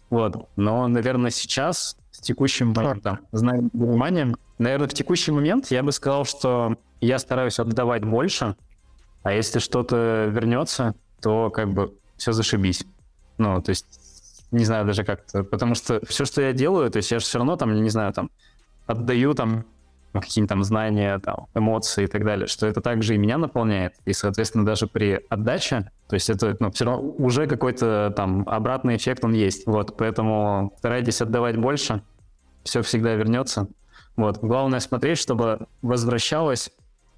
Вот. Но, наверное, сейчас, с текущим моментом, знаем вниманием, наверное, в текущий момент я бы сказал, что я стараюсь отдавать больше, а если что-то вернется, то как бы все зашибись. Ну, то есть, не знаю даже как-то, потому что все, что я делаю, то есть я же все равно там, не знаю, там, отдаю там какие-то там знания, там, эмоции и так далее, что это также и меня наполняет, и, соответственно, даже при отдаче, то есть это ну, все равно уже какой-то там обратный эффект он есть, вот, поэтому старайтесь отдавать больше, все всегда вернется, вот, главное смотреть, чтобы возвращалось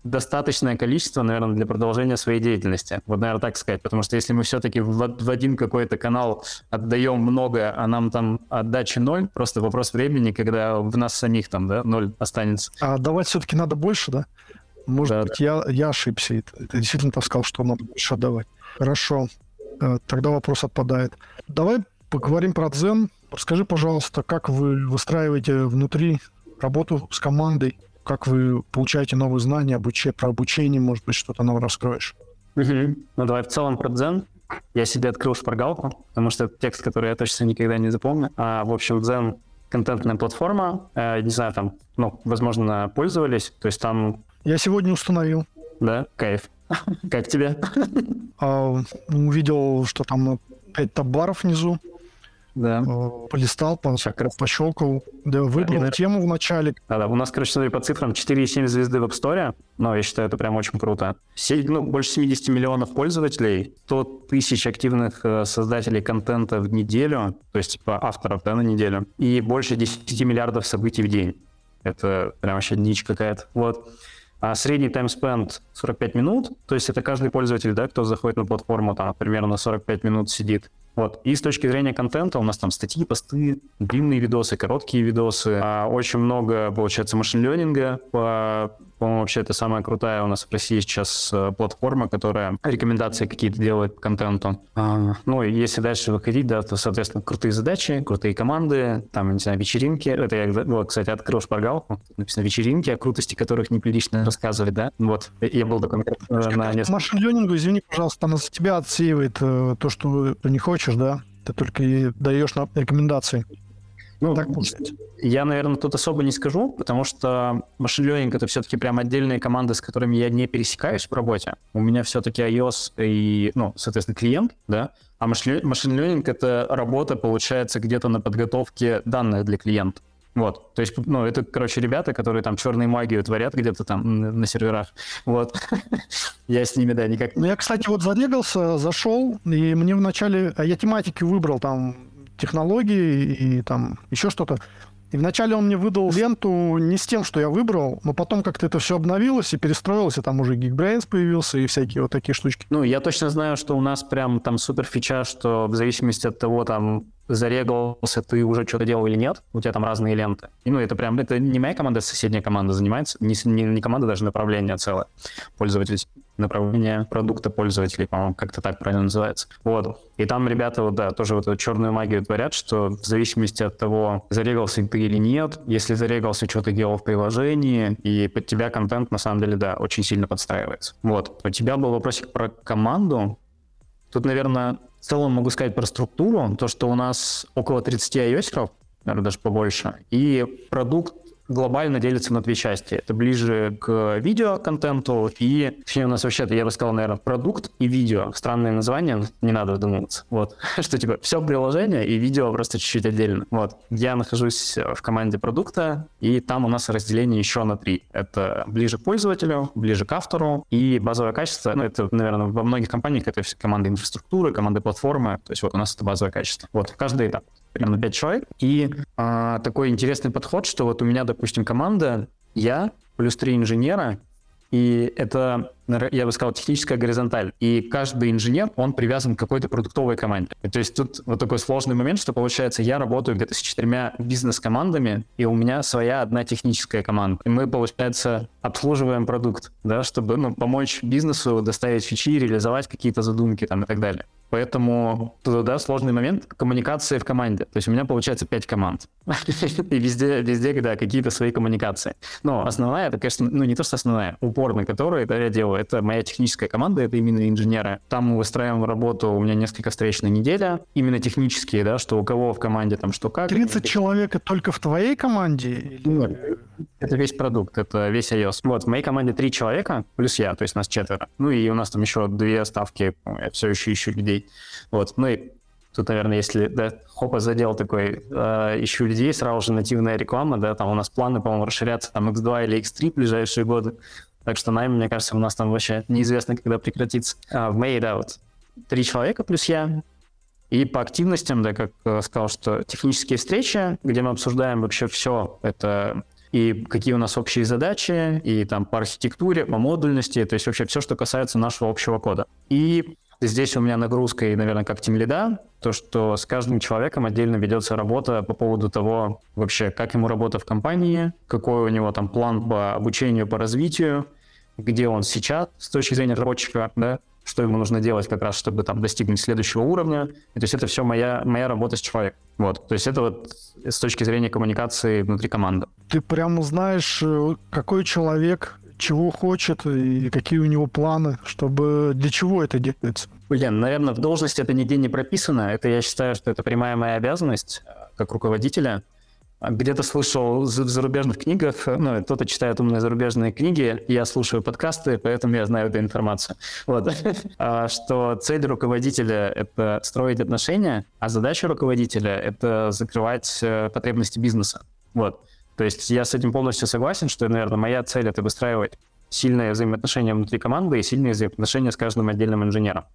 достаточное количество, наверное, для продолжения своей деятельности. Вот, наверное, так сказать. Потому что если мы все-таки в, в один какой-то канал отдаем много, а нам там отдачи ноль, просто вопрос времени, когда в нас самих там, да, ноль останется. А отдавать все-таки надо больше, да? Может Да, быть, я, я ошибся. и Ты, действительно там сказал, что надо больше отдавать. Хорошо. Э, Тогда вопрос отпадает. Давай поговорим про Дзен. Расскажи, пожалуйста, как вы выстраиваете внутри работу с командой, как вы получаете новые знания, обучение, про обучение, может быть, что-то нам раскроешь. Мгм. Ну, давай в целом про Дзен. Я себе открыл шпаргалку, потому что это текст, который я точно никогда не запомню. А, в общем, Дзен — контентная платформа. Э, не знаю, там, ну, возможно, пользовались. То есть там, Я сегодня установил. да, кайф. Как тебе? а, увидел, что там 5 табаров внизу. Да. э, Полистал, по- пощелкал. Да, выбрал наверное- тему в начале. Да-да, у нас, короче, смотри, по цифрам 4,7 звезды в App Store, но я считаю, это прям очень круто. Се- ну, больше 70 миллионов пользователей, 100 тысяч активных э, создателей контента в неделю, то есть типа авторов да, на неделю, и больше 10 миллиардов событий в день. Это прям вообще дичь какая-то. Вот. А средний таймспенд 45 минут, то есть это каждый пользователь, да, кто заходит на платформу, там примерно 45 минут сидит. Вот. И с точки зрения контента у нас там статьи, посты, длинные видосы, короткие видосы. А, очень много, получается, машин-ленинга. По, по-моему, вообще это самая крутая у нас в России сейчас э, платформа, которая рекомендации какие-то делает по контенту. А, ну, и если дальше выходить, да, то, соответственно, крутые задачи, крутые команды, там, не знаю, вечеринки. Это я, вот, кстати, открыл шпаргалку. Написано вечеринки, о крутости которых не прилично рассказывать, да? Вот. Я был такой э, на несколько... Машин ленингу, извини, пожалуйста, она за тебя отсеивает э, то, что ты не хочешь, да? Ты только и даешь на рекомендации. Ну, Так получается. Я, наверное, тут особо не скажу, потому что машин learning это все-таки прям отдельные команды, с которыми я не пересекаюсь в работе. У меня все-таки iOS и, ну, соответственно, клиент, да, а машин learning это работа, получается, где-то на подготовке данных для клиента. Вот, то есть, ну, это, короче, ребята, которые там черную магию творят где-то там на, на серверах. Вот. Я с ними, да, никак... Ну, я, кстати, вот зарегался, зашел, и мне вначале... А я тематики выбрал, там, технологии и там еще что-то. И вначале он мне выдал ленту не с тем, что я выбрал, но потом как-то это все обновилось и перестроилось, и там уже Geekbrains появился и всякие вот такие штучки. Ну, я точно знаю, что у нас прям там супер фича, что в зависимости от того, там, зарегался ты уже что-то делал или нет, у тебя там разные ленты. И, ну, это прям, это не моя команда, соседняя команда занимается, не, не, не команда, даже направление целое, пользователь, направление продукта пользователей, по-моему, как-то так правильно называется. Вот. И там ребята, вот, да, тоже вот эту черную магию творят, что в зависимости от того, зарегался ты или нет, если зарегался, что ты делал в приложении, и под тебя контент, на самом деле, да, очень сильно подстраивается. Вот. У тебя был вопросик про команду, Тут, наверное, в целом могу сказать про структуру, то, что у нас около 30 ios наверное, даже побольше, и продукт глобально делится на две части. Это ближе к видеоконтенту, и точнее, у нас вообще-то, я бы сказал, наверное, продукт и видео. Странное название, не надо вдумываться. Вот. Что типа все приложение и видео просто чуть-чуть отдельно. Вот. Я нахожусь в команде продукта, и там у нас разделение еще на три. Это ближе к пользователю, ближе к автору и базовое качество. Ну, это, наверное, во многих компаниях это все команды инфраструктуры, команды платформы. То есть вот у нас это базовое качество. Вот, каждый этап примерно 5 человек. И а, такой интересный подход, что вот у меня, допустим, команда, я плюс три инженера, и это, я бы сказал, техническая горизонталь. И каждый инженер, он привязан к какой-то продуктовой команде. То есть тут вот такой сложный момент, что получается, я работаю где-то с четырьмя бизнес-командами, и у меня своя одна техническая команда. И мы, получается, обслуживаем продукт, да, чтобы ну, помочь бизнесу доставить фичи, реализовать какие-то задумки там и так далее. Поэтому, да, сложный момент коммуникации в команде. То есть у меня получается пять команд. И везде, везде, да, какие-то свои коммуникации. Но основная, это, конечно, ну не то, что основная, упор на которую это я делаю, это моя техническая команда, это именно инженеры. Там мы выстраиваем работу, у меня несколько встреч на неделю, именно технические, да, что у кого в команде там что как. 30 человек только в твоей команде? Или- Ну, Это весь продукт, это весь iOS. Вот, в моей команде три человека, плюс я, то есть нас четверо. Ну и у нас там еще две ставки, я все еще ищу людей. Вот, ну и тут, наверное, если, да, хопа задел такой, э, ищу людей, сразу же нативная реклама, да, там у нас планы, по-моему, расширяться там X2 или X3 в ближайшие годы. Так что найм, мне кажется, у нас там вообще неизвестно, когда прекратится. А в моей, да, вот три человека плюс я, и по активностям, да, как э, сказал, что технические встречи, где мы обсуждаем вообще все, это и какие у нас общие задачи, и там по архитектуре, по модульности, то есть вообще все, что касается нашего общего кода. И здесь у меня нагрузка, и, наверное, как тем лида, то, что с каждым человеком отдельно ведется работа по поводу того, вообще, как ему работа в компании, какой у него там план по обучению, по развитию, где он сейчас с точки зрения разработчика, да, что ему нужно делать как раз, чтобы там достигнуть следующего уровня. И, то есть это все моя, моя работа с человеком. Вот. То есть это вот с точки зрения коммуникации внутри команды. Ты прямо знаешь, э, какой человек чего хочет и какие у него планы, чтобы для чего это делается? Блин, наверное, в должности это нигде не прописано. Это я считаю, что это прямая моя обязанность э, как руководителя где-то слышал в зарубежных книгах, ну, кто-то читает умные зарубежные книги, я слушаю подкасты, поэтому я знаю эту информацию. Вот. А, что цель руководителя — это строить отношения, а задача руководителя — это закрывать э, потребности бизнеса. Вот. То есть я с этим полностью согласен, что, наверное, моя цель — это выстраивать сильные взаимоотношения внутри команды и сильные взаимоотношения с каждым отдельным инженером.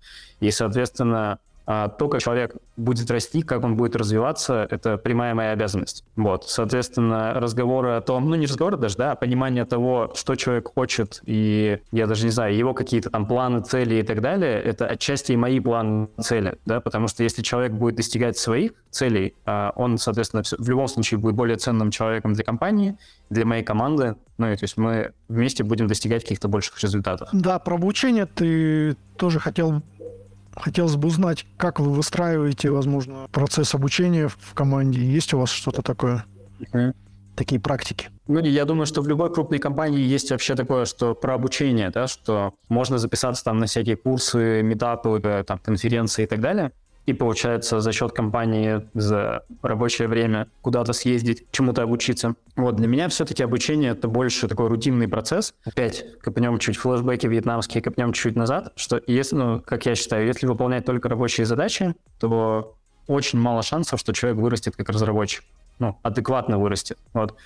И, соответственно, а то, как человек будет расти, как он будет развиваться, это прямая моя обязанность. Вот, соответственно, разговоры о том, ну не разговоры даже, да, а понимание того, что человек хочет, и я даже не знаю, его какие-то там планы, цели и так далее, это отчасти и мои планы, цели, да, потому что если человек будет достигать своих целей, а он, соответственно, в любом случае будет более ценным человеком для компании, для моей команды, ну и то есть мы вместе будем достигать каких-то больших результатов. Да, про обучение ты тоже хотел Хотелось бы узнать, как вы выстраиваете, возможно, процесс обучения в команде. Есть у вас что-то такое? Mm-hmm. Такие практики? Ну, я думаю, что в любой крупной компании есть вообще такое, что про обучение, да, что можно записаться там на всякие курсы, метапы, там, конференции и так далее и получается за счет компании за рабочее время куда-то съездить, чему-то обучиться. Вот для меня все-таки обучение это больше такой рутинный процесс. Опять копнем чуть флешбеки вьетнамские, копнем чуть назад, что если, ну, как я считаю, если выполнять только рабочие задачи, то очень мало шансов, что человек вырастет как разработчик. Ну, адекватно вырастет. Вот.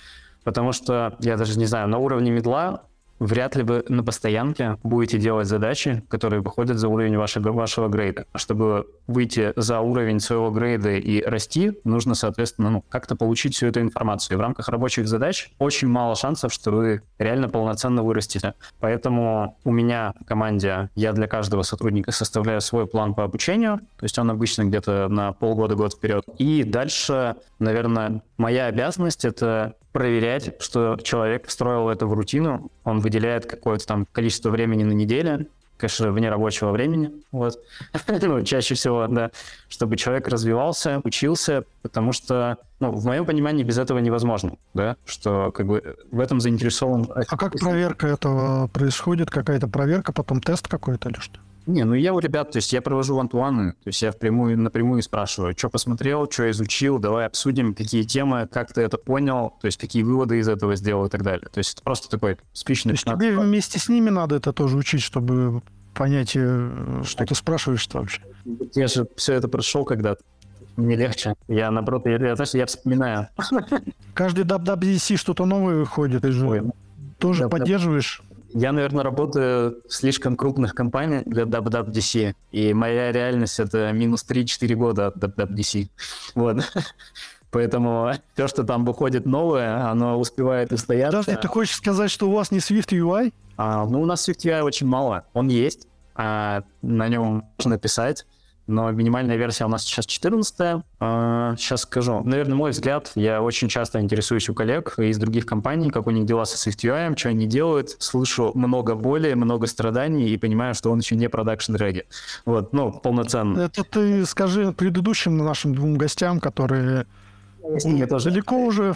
Потому что, я даже не знаю, на уровне медла вряд ли вы на постоянке будете делать задачи, которые выходят за уровень вашего, вашего грейда. Чтобы выйти за уровень своего грейда и расти, нужно, соответственно, ну, как-то получить всю эту информацию. И в рамках рабочих задач очень мало шансов, что вы реально полноценно вырастете. Поэтому у меня в команде, я для каждого сотрудника составляю свой план по обучению, то есть он обычно где-то на полгода-год вперед. И дальше, наверное, моя обязанность — это проверять, что человек встроил это в рутину, он выделяет какое-то там количество времени на неделю, конечно, вне рабочего времени, вот, ну, чаще всего, да, чтобы человек развивался, учился, потому что, ну, в моем понимании без этого невозможно, да, что как бы в этом заинтересован... А как проверка этого происходит? Какая-то проверка, потом тест какой-то или что? Не, ну я у ребят, то есть я провожу вантуаны, то есть я впрямую, напрямую спрашиваю, что посмотрел, что изучил, давай обсудим, какие темы, как ты это понял, то есть какие выводы из этого сделал и так далее. То есть это просто такой спичный... То есть тебе вместе с ними надо это тоже учить, чтобы понять, э, что так. ты спрашиваешь-то вообще? Я же все это прошел когда-то. Мне легче. Я, наоборот, я, я, знаешь, я вспоминаю. Каждый WWDC что-то новое выходит, ты же Ой, тоже поддерживаешь я, наверное, работаю в слишком крупных компаниях для WWDC, и моя реальность — это минус 3-4 года от WWDC. Вот. Поэтому все, что там выходит новое, оно успевает устояться. Подожди, ты хочешь сказать, что у вас не Swift UI? А, ну, у нас Swift UI очень мало. Он есть, а на нем можно писать но минимальная версия у нас сейчас 14 а, Сейчас скажу. Наверное, мой взгляд, я очень часто интересуюсь у коллег из других компаний, как у них дела со SwiftUI, что они делают. Слышу много боли, много страданий и понимаю, что он еще не продакшн реги. Вот, ну, полноценно. Это ты скажи предыдущим нашим двум гостям, которые Нет, тоже. далеко уже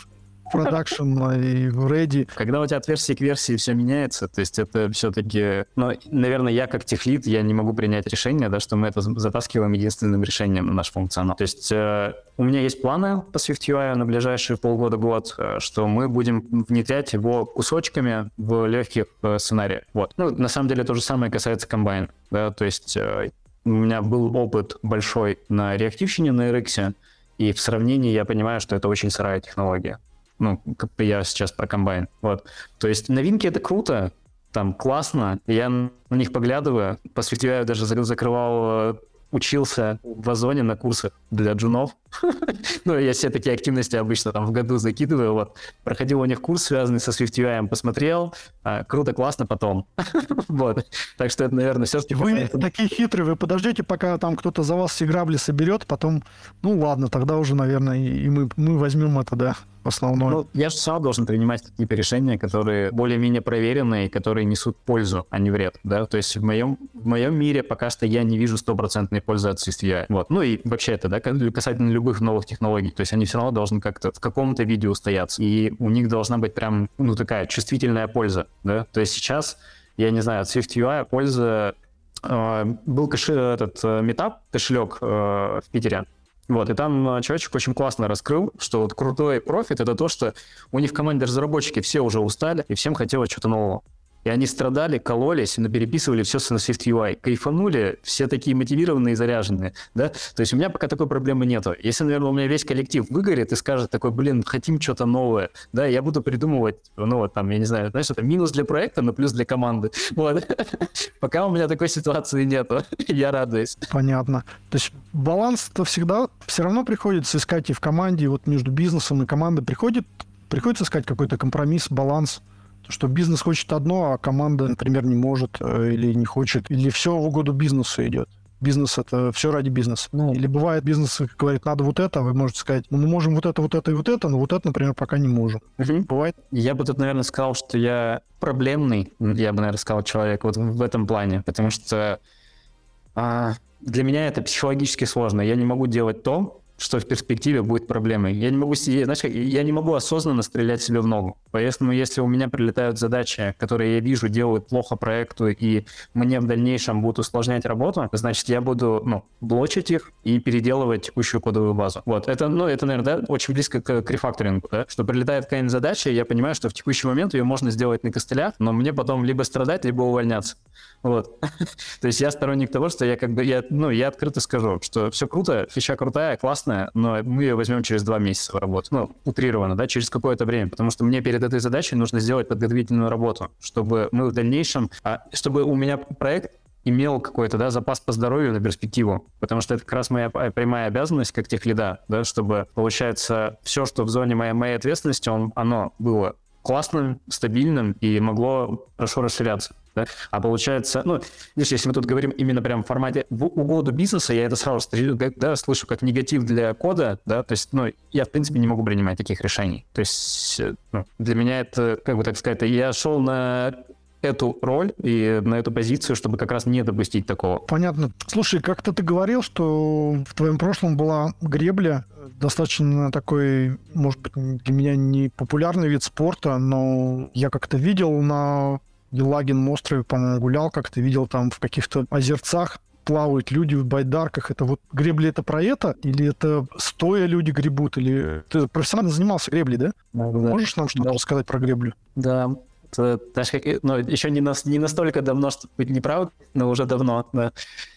продакшн и в ready. Когда у тебя от версии к версии все меняется, то есть это все-таки... Ну, наверное, я как техлит, я не могу принять решение, да, что мы это затаскиваем единственным решением на наш функционал. То есть э, у меня есть планы по SwiftUI на ближайшие полгода-год, э, что мы будем внедрять его кусочками в легких э, сценариях. Вот. Ну, на самом деле то же самое касается комбайна. Да, то есть э, у меня был опыт большой на реактивщине на RX, и в сравнении я понимаю, что это очень сырая технология ну, я сейчас про комбайн. Вот. То есть новинки — это круто, там классно, я на них поглядываю, по я даже закрывал э, учился в Озоне на курсах для джунов. ну, я все такие активности обычно там в году закидываю. Вот. Проходил у них курс, связанный со SwiftUI, посмотрел. А, круто, классно потом. вот. Так что это, наверное, все-таки... Вы такие хитрые, вы подождете, пока там кто-то за вас все грабли соберет, потом, ну ладно, тогда уже, наверное, и мы, мы возьмем это, да, основное. Ну, я же сам должен принимать какие-то решения, которые более-менее проверенные, которые несут пользу, а не вред, да, то есть в моем, в моем мире пока что я не вижу стопроцентной пользы от SwiftUI, вот, ну и вообще это, да, касательно любых новых технологий, то есть они все равно должны как-то в каком-то виде устояться, и у них должна быть прям, ну, такая чувствительная польза, да, то есть сейчас, я не знаю, от SwiftUI польза э, был кэш, этот э, метап, кошелек э, в Питере, вот, и там а, человечек очень классно раскрыл, что вот крутой профит — это то, что у них в команде разработчики все уже устали, и всем хотелось что-то нового. И они страдали, кололись, но переписывали все на SwiftUI. Кайфанули, все такие мотивированные и заряженные. Да? То есть у меня пока такой проблемы нету. Если, наверное, у меня весь коллектив выгорит и скажет такой, блин, хотим что-то новое, да, я буду придумывать, ну вот там, я не знаю, знаешь, это минус для проекта, но плюс для команды. Вот. Пока у меня такой ситуации нету. Я радуюсь. Понятно. То есть баланс-то всегда все равно приходится искать и в команде, и вот между бизнесом и командой приходит, приходится искать какой-то компромисс, баланс что бизнес хочет одно, а команда, например, не может э, или не хочет, или все в угоду бизнесу идет. Бизнес — это все ради бизнеса. Ну, или бывает, бизнес говорит, надо вот это, а вы можете сказать, ну, мы можем вот это, вот это и вот это, но вот это, например, пока не можем. Угу. Бывает. Я бы тут, наверное, сказал, что я проблемный, я бы, наверное, сказал, человек вот в этом плане, потому что а, для меня это психологически сложно. Я не могу делать то, что в перспективе будет проблемой. Я не могу себе, знаешь, я не могу осознанно стрелять себе в ногу. Поэтому если у меня прилетают задачи, которые я вижу делают плохо проекту, и мне в дальнейшем будут усложнять работу, значит, я буду, ну, блочить их и переделывать текущую кодовую базу. Вот, это, ну, это, наверное, да, очень близко к, к рефакторингу, да, что прилетает какая-нибудь задача, я понимаю, что в текущий момент ее можно сделать на костылях, но мне потом либо страдать, либо увольняться. Вот. То есть я сторонник того, что я как бы, я, ну, я открыто скажу, что все круто, фича крутая, классная, но мы ее возьмем через два месяца в работу. Ну, утрированно, да, через какое-то время, потому что мне перед этой задачей нужно сделать подготовительную работу, чтобы мы в дальнейшем, а, чтобы у меня проект имел какой-то да, запас по здоровью на перспективу, потому что это как раз моя прямая обязанность как тех лида, да, чтобы, получается, все, что в зоне моей, моей ответственности, он, оно было классным, стабильным и могло хорошо расширяться. Да? А получается, ну, видишь, если мы тут говорим именно прям в формате в угоду бизнеса, я это сразу да, слышу как негатив для кода, да, то есть, ну, я, в принципе, не могу принимать таких решений. То есть, э, ну, для меня это, как бы так сказать, я шел на эту роль и на эту позицию, чтобы как раз не допустить такого. Понятно. Слушай, как-то ты говорил, что в твоем прошлом была гребля, достаточно такой, может быть, для меня не популярный вид спорта, но я как-то видел на Елагин острове, по-моему, гулял как-то, видел там в каких-то озерцах плавают люди в байдарках. Это вот гребли это про это? Или это стоя люди гребут? Или ты профессионально занимался греблей, да? да. Можешь нам что-то да. рассказать про греблю? Да, даже как, ну, еще не, на, не настолько давно, чтобы быть неправд, но уже давно, да.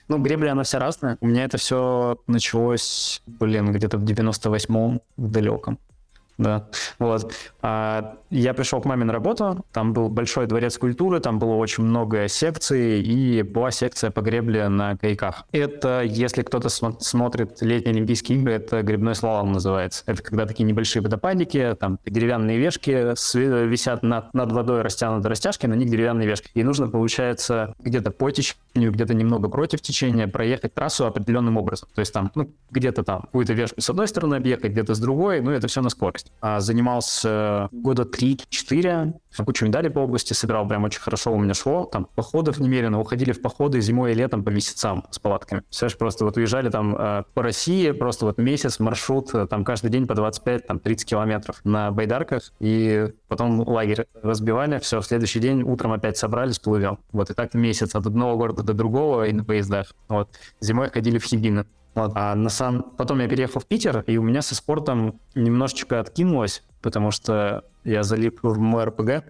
Ну, гребля, она вся разная. У меня это все началось, блин, где-то в 98-м, в далеком да. Вот. А я пришел к маме на работу, там был большой дворец культуры, там было очень много секций, и была секция по гребле на кайках. Это, если кто-то см- смотрит летние Олимпийские игры, это грибной слалом называется. Это когда такие небольшие водопадики, там деревянные вешки висят над, над водой, растянуты растяжки, на них деревянные вешки. И нужно, получается, где-то по течению, где-то немного против течения проехать трассу определенным образом. То есть там, ну, где-то там какую-то вешку с одной стороны объехать, где-то с другой, ну, это все на скорость занимался года 3-4, кучу медалей по области собирал, прям очень хорошо у меня шло, там походов немерено, уходили в походы зимой и летом по месяцам с палатками. Все же просто вот уезжали там э, по России, просто вот месяц, маршрут, э, там каждый день по 25-30 там, километров на байдарках, и потом лагерь разбивали, все, в следующий день утром опять собрались, плывем. Вот и так месяц от одного города до другого и на поездах. Вот. Зимой ходили в Хибины. Вот. А на сам... Потом я переехал в Питер, и у меня со спортом немножечко откинулось, потому что я залип в мой РПГ.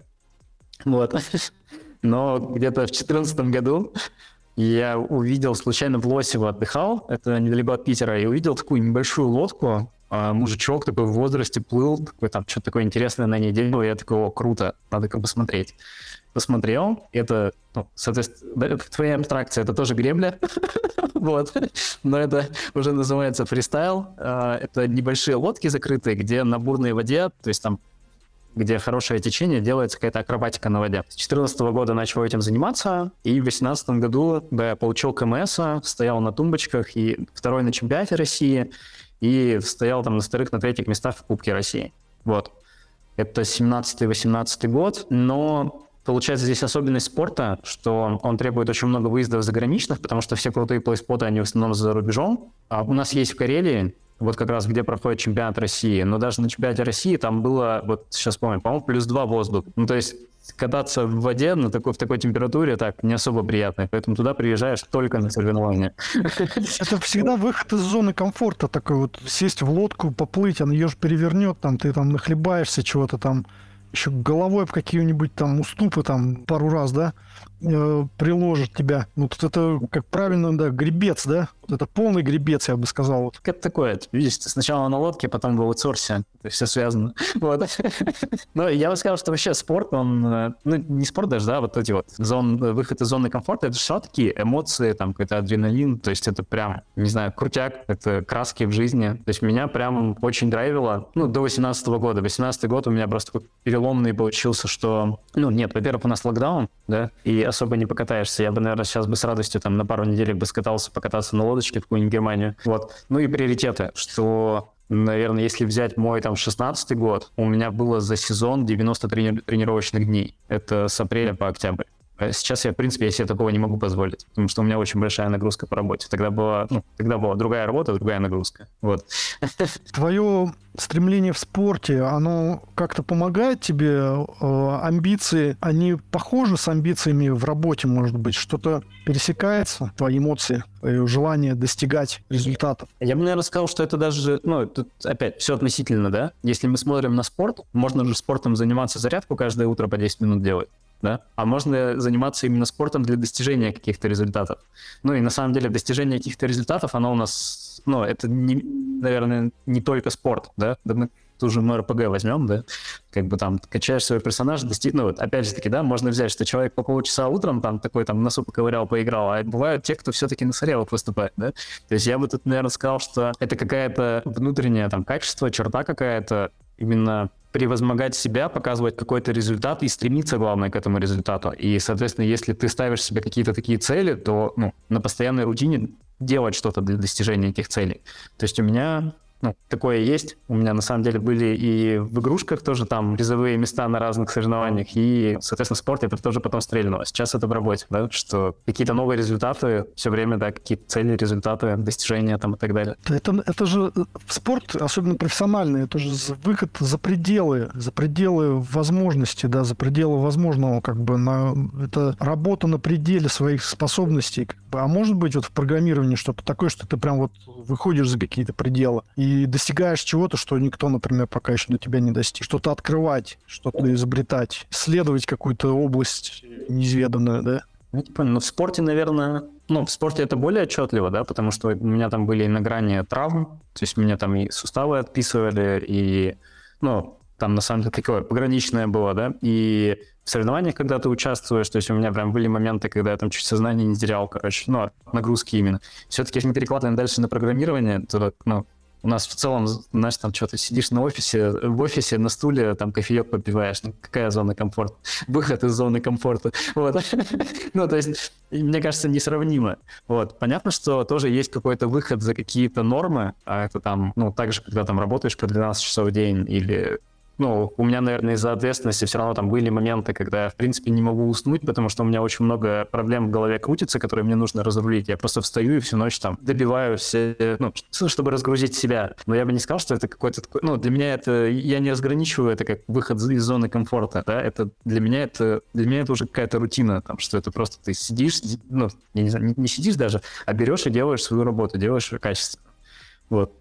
Вот. Но где-то в 2014 году я увидел, случайно в Лосево отдыхал, это недалеко от Питера, и увидел такую небольшую лодку, а мужичок такой в возрасте плыл, такой там что-то такое интересное на ней делал, я такой, о, круто, надо как бы смотреть посмотрел, это, ну, соответственно, в твоей абстракции это тоже гребля, вот, но это уже называется фристайл, а, это небольшие лодки закрытые, где на бурной воде, то есть там где хорошее течение, делается какая-то акробатика на воде. С 2014 года начал этим заниматься, и в 2018 году да, получил КМС, стоял на тумбочках, и второй на чемпионате России, и стоял там на вторых, на третьих местах в Кубке России. Вот. Это 17-18 год, но Получается, здесь особенность спорта, что он требует очень много выездов заграничных, потому что все крутые плейспоты, они в основном за рубежом. А у нас есть в Карелии вот как раз где проходит чемпионат России. Но даже на чемпионате России там было, вот сейчас помню, по-моему, плюс два воздух. Ну, то есть кататься в воде на такой, в такой температуре так не особо приятно. Поэтому туда приезжаешь только на соревнования. Это всегда выход из зоны комфорта такой вот. Сесть в лодку, поплыть, она ее же перевернет, там ты там нахлебаешься чего-то там еще головой в какие-нибудь там уступы там пару раз, да, э, приложит тебя. Ну, тут это, как правильно, да, гребец, да? Это полный гребец, я бы сказал. Вот. Как такое? Видишь, сначала на лодке, потом в аутсорсе. Это все связано. Вот. Но я бы сказал, что вообще спорт, он, э, ну, не спорт даже, да, вот эти вот зон, выход из зоны комфорта, это все такие эмоции, там, какой-то адреналин, то есть это прям, не знаю, крутяк, это краски в жизни. То есть меня прям очень драйвило, ну, до 18 года. 18 год у меня просто переломный получился, что, ну, нет, во-первых, у нас локдаун, да, и особо не покатаешься. Я бы, наверное, сейчас бы с радостью там на пару недель бы скатался покататься на лодочке в какую-нибудь Германию. Вот. Ну и приоритеты, что наверное, если взять мой там 16 год, у меня было за сезон 90 трени- тренировочных дней. Это с апреля по октябрь. А сейчас я, в принципе, я себе такого не могу позволить, потому что у меня очень большая нагрузка по работе. Тогда была, ну, тогда была другая работа, другая нагрузка. Вот. Твое стремление в спорте, оно как-то помогает тебе? Э, амбиции, они похожи с амбициями в работе, может быть? Что-то пересекается? Твои эмоции, твое желание достигать результатов? Я бы, наверное, сказал, что это даже, ну, тут опять все относительно, да? Если мы смотрим на спорт, можно же спортом заниматься зарядку каждое утро по 10 минут делать да, а можно заниматься именно спортом для достижения каких-то результатов. Ну и на самом деле достижение каких-то результатов, оно у нас, ну, это, не, наверное, не только спорт, да, ту же МРПГ возьмем, да, как бы там качаешь своего персонажа, достиг... ну вот опять же таки, да, можно взять, что человек по полчаса утром там такой там носу поковырял, поиграл, а бывают те, кто все-таки на соревах выступает, да, то есть я бы тут, наверное, сказал, что это какая-то внутреннее там качество, черта какая-то, именно превозмогать себя, показывать какой-то результат и стремиться, главное, к этому результату. И, соответственно, если ты ставишь себе какие-то такие цели, то ну, на постоянной рутине делать что-то для достижения этих целей. То есть у меня ну, такое есть. У меня на самом деле были и в игрушках тоже там призовые места на разных соревнованиях, и, соответственно, в спорте это тоже потом стрельнуло. Сейчас это в работе, да, что какие-то новые результаты все время, да, какие-то цели, результаты, достижения там и так далее. Это, это же э, спорт, особенно профессиональный, это же выход за пределы, за пределы возможностей, да, за пределы возможного, как бы, на, это работа на пределе своих способностей, как бы. а может быть вот в программировании что-то такое, что ты прям вот выходишь за какие-то пределы, и достигаешь чего-то, что никто, например, пока еще до тебя не достиг. Что-то открывать, что-то изобретать, исследовать какую-то область неизведанную, да? Ну, я понял. Но в спорте, наверное, ну, в спорте это более отчетливо, да, потому что у меня там были и на грани травм, то есть меня там и суставы отписывали, и, ну, там на самом деле такое пограничное было, да, и в соревнованиях, когда ты участвуешь, то есть у меня прям были моменты, когда я там чуть сознание не терял, короче, ну, нагрузки именно. Все-таки, если мы перекладываем дальше на программирование, то, ну, у нас в целом, знаешь, там что-то сидишь на офисе, в офисе на стуле, там кофеек попиваешь. Ну, какая зона комфорта? Выход из зоны комфорта. Вот. ну, то есть, мне кажется, несравнимо. Вот. Понятно, что тоже есть какой-то выход за какие-то нормы, а это там, ну, так же, когда там работаешь по 12 часов в день или ну, у меня, наверное, из-за ответственности все равно там были моменты, когда я, в принципе, не могу уснуть, потому что у меня очень много проблем в голове крутится, которые мне нужно разрулить. Я просто встаю и всю ночь там добиваю все, ну, чтобы разгрузить себя. Но я бы не сказал, что это какой-то такой... Ну, для меня это... Я не разграничиваю это как выход из зоны комфорта, да, это для меня это... Для меня это уже какая-то рутина, там, что это просто ты сидишь, ну, я не знаю, не сидишь даже, а берешь и делаешь свою работу, делаешь ее качественно. Вот.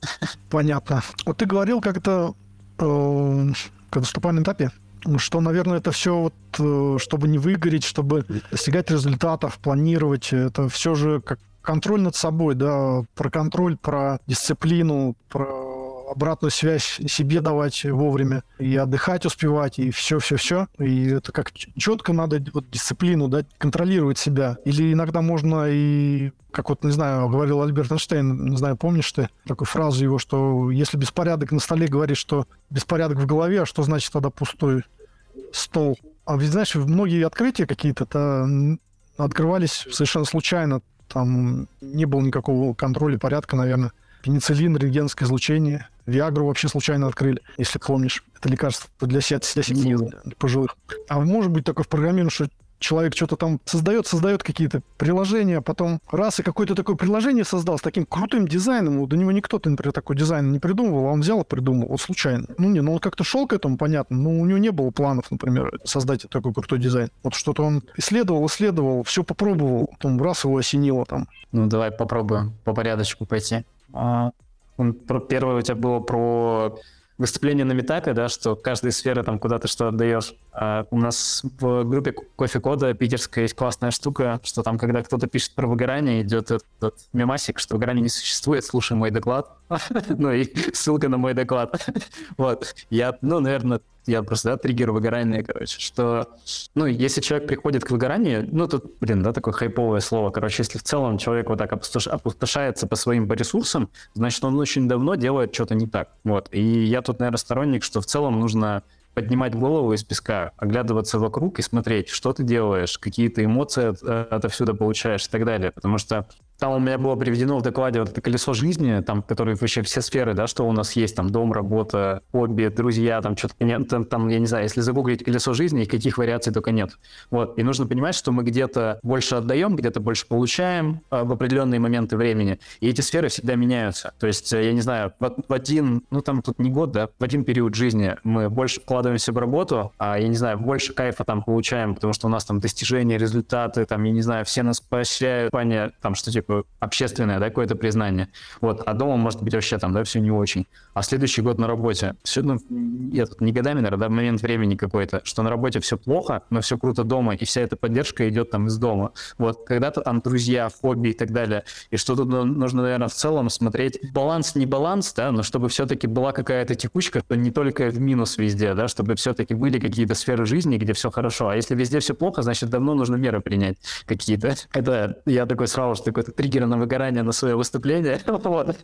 Понятно. Вот ты говорил как-то э, к наступальном этапе, что, наверное, это все вот, э, чтобы не выгореть, чтобы достигать результатов, планировать, это все же как контроль над собой, да, про контроль, про дисциплину, про обратную связь себе давать вовремя, и отдыхать успевать, и все-все-все. И это как четко надо вот, дисциплину, да, контролировать себя. Или иногда можно и, как вот, не знаю, говорил Альберт Эйнштейн, не знаю, помнишь ты такую фразу его, что если беспорядок на столе говорит, что беспорядок в голове, а что значит тогда пустой стол? А ведь, знаешь, многие открытия какие-то открывались совершенно случайно. Там не было никакого контроля, порядка, наверное. Пенициллин, рентгенское излучение – Виагру вообще случайно открыли, если помнишь. Это лекарство для, сет, для, сет, для пожилых. А может быть такое в программировании, что человек что-то там создает, создает какие-то приложения, потом раз и какое-то такое приложение создал с таким крутым дизайном, до него никто, например, такой дизайн не придумывал, а он взял и придумал, вот случайно. Ну не, ну он как-то шел к этому, понятно, но у него не было планов, например, создать такой крутой дизайн. Вот что-то он исследовал, исследовал, все попробовал, потом раз его осенило там. Ну давай попробуем по порядочку пойти. А, первое у тебя было про выступление на метапе, да, что каждой сферы там куда то что отдаешь. А у нас в группе кофе кода питерская есть классная штука, что там, когда кто-то пишет про выгорание, идет этот, этот мемасик, что выгорание не существует, слушай мой доклад. ну и ссылка на мой доклад. вот. Я, ну, наверное, я просто, да, триггер выгорания, короче, что, ну, если человек приходит к выгоранию, ну, тут, блин, да, такое хайповое слово, короче, если в целом человек вот так опустош... опустошается по своим по ресурсам, значит, он очень давно делает что-то не так, вот, и я тут, наверное, сторонник, что в целом нужно поднимать голову из песка, оглядываться вокруг и смотреть, что ты делаешь, какие ты эмоции от, отовсюду получаешь и так далее. Потому что там у меня было приведено в докладе вот это колесо жизни, там, которые вообще все сферы, да, что у нас есть, там, дом, работа, хобби, друзья, там, что-то нет, там, там, я не знаю, если загуглить колесо жизни, каких вариаций только нет. Вот, и нужно понимать, что мы где-то больше отдаем, где-то больше получаем э, в определенные моменты времени, и эти сферы всегда меняются. То есть, э, я не знаю, в, в один, ну, там, тут не год, да, в один период жизни мы больше вкладываемся в работу, а, я не знаю, больше кайфа там получаем, потому что у нас там достижения, результаты, там, я не знаю, все нас поощряют, там, что типа общественное, да, какое-то признание. Вот, а дома может быть вообще там, да, все не очень. А следующий год на работе, все, ну, я тут не годами, наверное, да, момент времени какой-то, что на работе все плохо, но все круто дома, и вся эта поддержка идет там из дома. Вот, когда-то там друзья, хобби и так далее. И что тут нужно, наверное, в целом смотреть баланс, не баланс, да, но чтобы все-таки была какая-то текучка, то не только в минус везде, да, чтобы все-таки были какие-то сферы жизни, где все хорошо. А если везде все плохо, значит, давно нужно меры принять какие-то. Это я такой сразу, что такой триггер на выгорание на свое выступление. вот.